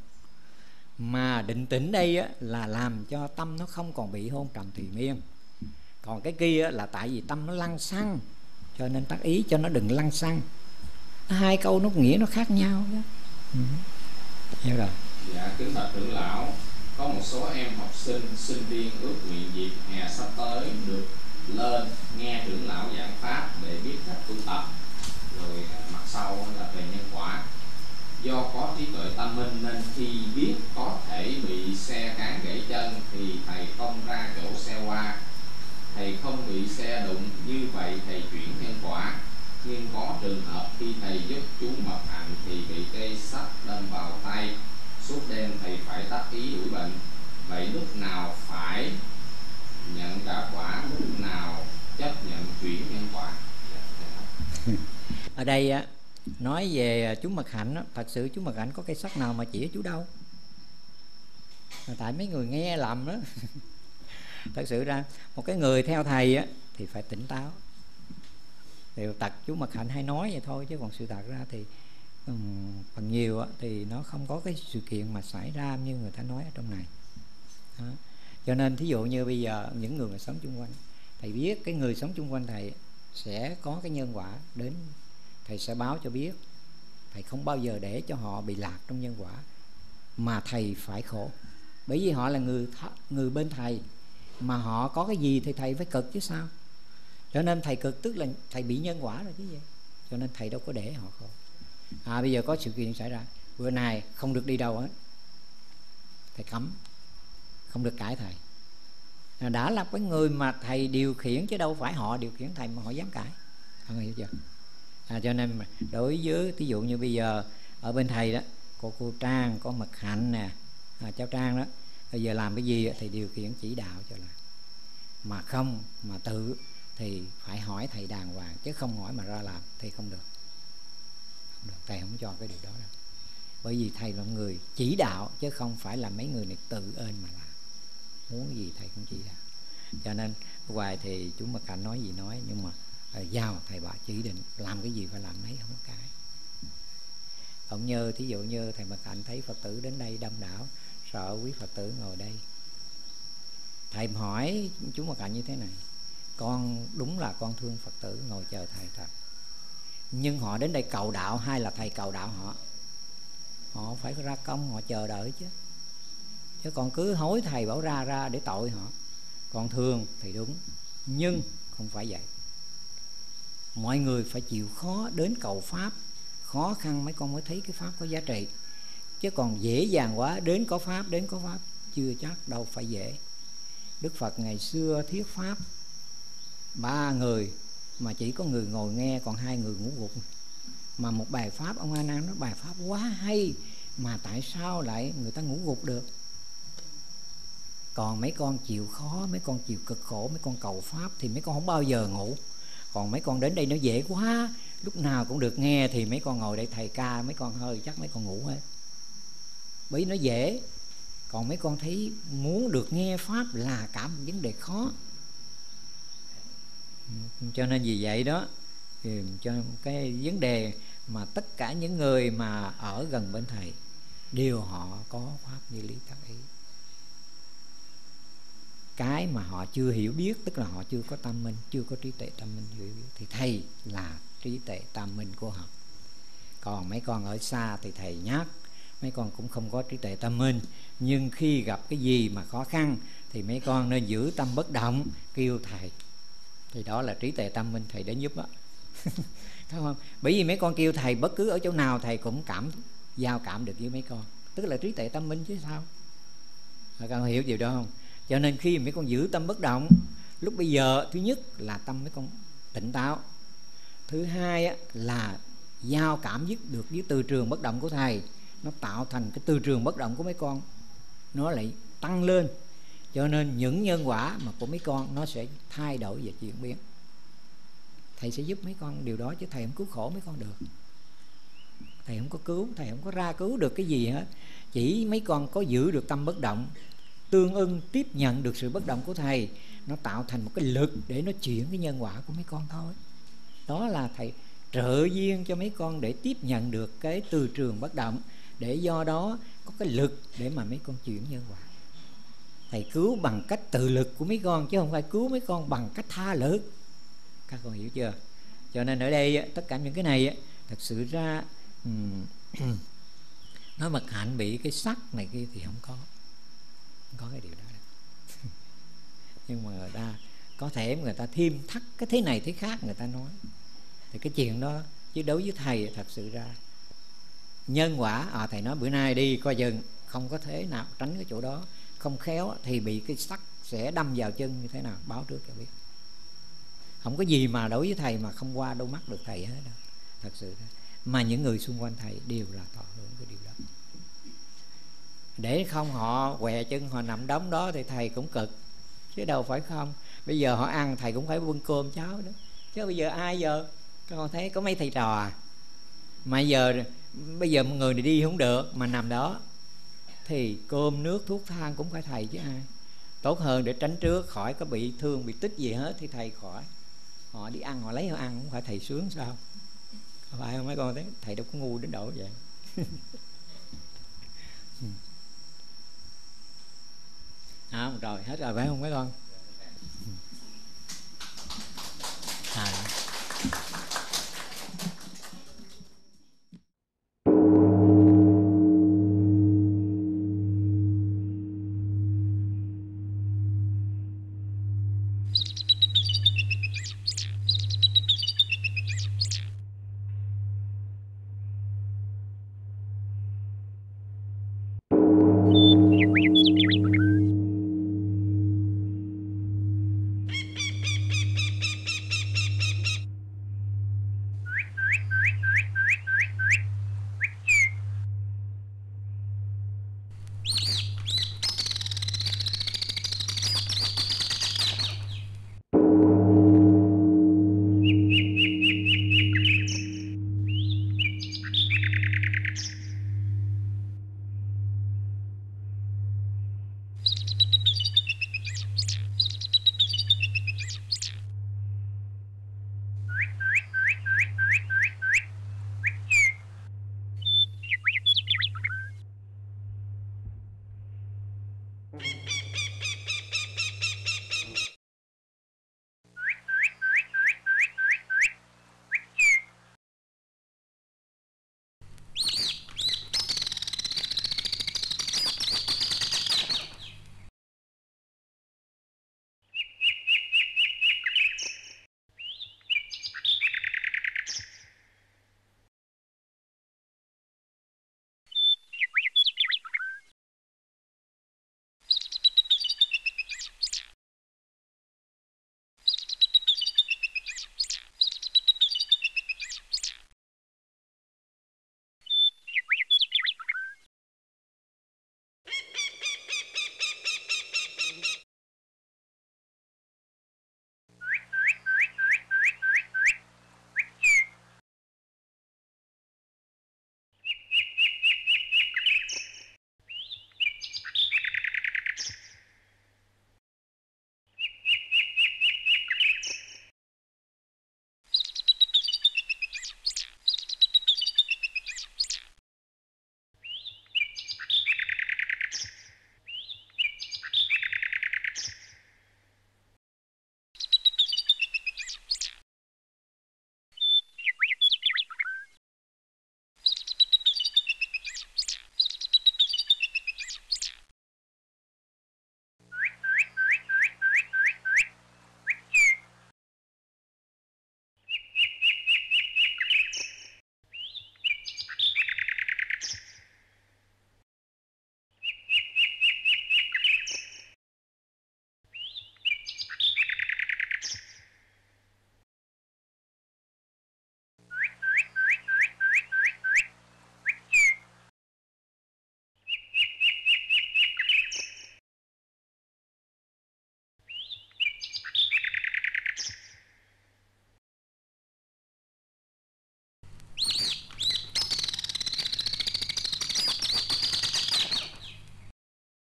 [SPEAKER 1] Mà định tĩnh đây á, là làm cho tâm nó không còn bị hôn trầm thùy miên. Còn cái kia là tại vì tâm nó lăng xăng cho nên tác ý cho nó đừng lăng xăng. Hai câu nó nghĩa nó khác nhau đó. Ừ.
[SPEAKER 2] hiểu rồi. Dạ kính bạch trưởng lão có một số em học sinh sinh viên ước nguyện dịp hè sắp tới được lên nghe trưởng lão giảng pháp để biết cách tu tập. Rồi à, mặt sau là về nhân quả. Do có trí tuệ tâm minh nên khi biết có thể bị xe cán gãy chân thì thầy không ra chỗ xe qua. Thầy không bị xe đụng, như vậy thầy chuyển nhân quả. Nhưng có trường hợp khi thầy giúp chú mập hạnh thì bị cây sắt đâm vào tay suốt đêm thầy phải tác ý đuổi bệnh. Vậy lúc nào phải nhận cả quả lúc nào chấp nhận chuyển nhân quả? <laughs>
[SPEAKER 1] Ở đây á nói về chú mật hạnh á, thật sự chú mật hạnh có cây sắt nào mà chỉ chú đâu? Tại mấy người nghe lầm đó <laughs> thật sự ra một cái người theo thầy á, thì phải tỉnh táo. Thì tật chú mật hạnh hay nói vậy thôi chứ còn sự thật ra thì phần nhiều á, thì nó không có cái sự kiện mà xảy ra như người ta nói ở trong này. Đó. cho nên thí dụ như bây giờ những người mà sống chung quanh thầy biết cái người sống chung quanh thầy sẽ có cái nhân quả đến thầy sẽ báo cho biết. Thầy không bao giờ để cho họ bị lạc trong nhân quả mà thầy phải khổ. Bởi vì họ là người người bên thầy mà họ có cái gì thì thầy phải cực chứ sao? Cho nên thầy cực tức là thầy bị nhân quả rồi chứ gì? Cho nên thầy đâu có để họ khổ à bây giờ có sự kiện xảy ra. Bữa nay không được đi đâu hết. Thầy cấm. Không được cãi thầy. Đã là cái người mà thầy điều khiển chứ đâu phải họ điều khiển thầy mà họ dám cãi. Không hiểu chưa? À, cho nên đối với ví dụ như bây giờ ở bên thầy đó có cô trang có mật hạnh nè à, cháu trang đó bây giờ làm cái gì thì điều khiển chỉ đạo cho là mà không mà tự thì phải hỏi thầy đàng hoàng chứ không hỏi mà ra làm thì không được thầy không cho cái điều đó đâu. Bởi vì thầy là người chỉ đạo, chứ không phải là mấy người này tự ơn mà làm. Muốn gì thầy cũng chỉ đạo. Cho nên hoài thì chúng mà cảnh nói gì nói, nhưng mà ờ, giao thầy bà chỉ định, làm cái gì phải làm mấy không có cái. Cũng như thí dụ như thầy mà cảnh thấy phật tử đến đây đông đảo, sợ quý phật tử ngồi đây. Thầy hỏi chúng mà cảnh như thế này, con, đúng là con thương phật tử, ngồi chờ thầy thật nhưng họ đến đây cầu đạo hay là thầy cầu đạo họ? Họ phải ra công, họ chờ đợi chứ. Chứ còn cứ hối thầy bảo ra ra để tội họ. Còn thường thì đúng, nhưng không phải vậy. Mọi người phải chịu khó đến cầu pháp. Khó khăn mấy con mới thấy cái pháp có giá trị. Chứ còn dễ dàng quá, đến có pháp, đến có pháp, chưa chắc đâu phải dễ. Đức phật ngày xưa thuyết pháp, ba người mà chỉ có người ngồi nghe, còn hai người ngủ gục. Mà một bài pháp, ông a nan nói, bài pháp quá hay, mà tại sao lại người ta ngủ gục được? Còn mấy con chịu khó, mấy con chịu cực khổ, mấy con cầu pháp thì mấy con không bao giờ ngủ. Còn mấy con đến đây nó dễ quá, lúc nào cũng được nghe thì mấy con ngồi đây thầy ca, mấy con hơi, chắc mấy con ngủ hết. Bởi nó dễ, còn mấy con thấy muốn được nghe pháp là cả một vấn đề khó cho nên vì vậy đó, thì cho cái vấn đề mà tất cả những người mà ở gần bên thầy, đều họ có pháp như lý tác ý. Cái mà họ chưa hiểu biết, tức là họ chưa có tâm minh, chưa có trí tuệ tâm minh hiểu biết, thì thầy là trí tuệ tâm minh của họ. Còn mấy con ở xa thì thầy nhắc mấy con cũng không có trí tuệ tâm minh. Nhưng khi gặp cái gì mà khó khăn, thì mấy con nên giữ tâm bất động, kêu thầy thì đó là trí tuệ tâm minh thầy đến giúp đó. <laughs> Thấy không? Bởi vì mấy con kêu thầy bất cứ ở chỗ nào thầy cũng cảm, giao cảm được với mấy con. Tức là trí tuệ tâm minh chứ sao? Các con hiểu điều đó không? Cho nên khi mấy con giữ tâm bất động, lúc bây giờ, thứ nhất là tâm mấy con tỉnh táo. Thứ hai là giao cảm dứt được với từ trường bất động của thầy. Nó tạo thành cái từ trường bất động của mấy con. Nó lại tăng lên cho nên những nhân quả mà của mấy con nó sẽ thay đổi và chuyển biến. Thầy sẽ giúp mấy con điều đó chứ thầy không cứu khổ mấy con được. Thầy không có cứu, thầy không có ra cứu được cái gì hết. Chỉ mấy con có giữ được tâm bất động, tương ưng tiếp nhận được sự bất động của thầy, nó tạo thành một cái lực để nó chuyển cái nhân quả của mấy con thôi. Đó là thầy trợ duyên cho mấy con để tiếp nhận được cái từ trường bất động, để do đó có cái lực để mà mấy con chuyển nhân quả thầy cứu bằng cách tự lực của mấy con, chứ không phải cứu mấy con bằng cách tha lực các con hiểu chưa? Cho nên ở đây tất cả những cái này thật sự ra <clears throat> nói mặt hạnh bị cái sắc này kia thì không có. Không có cái điều đó đâu. <laughs> Nhưng mà người ta, có thể người ta thêm thắt cái thế này thế khác, người ta nói. Thì cái chuyện đó, chứ đối với thầy thật sự ra, nhân quả à thầy nói bữa nay đi, coi chừng, không có thế nào, tránh cái chỗ đó không khéo thì bị cái sắt sẽ đâm vào chân như thế nào? Báo trước cho biết. Không có gì mà đối với thầy mà không qua đôi mắt được thầy hết đâu thật sự mà những người xung quanh thầy đều là tỏ hưởng cái điều đó. Để không họ què chân, họ nằm đóng đó thì thầy cũng cực. Chứ đâu phải không? Bây giờ họ ăn, thầy cũng phải bưng cơm cháo đó. Chứ bây giờ ai giờ? Con thấy có mấy thầy trò à. Mà giờ, bây giờ một người này đi không được mà nằm đó thì cơm nước thuốc thang cũng phải thầy chứ ai. Tốt hơn để tránh trước khỏi có bị thương bị tích gì hết thì thầy khỏi. Họ đi ăn họ lấy họ ăn cũng phải thầy sướng sao? Phải không? Mấy con thấy thầy đâu có ngu đến độ vậy. <laughs> Ừ. À, rồi hết rồi phải không mấy con?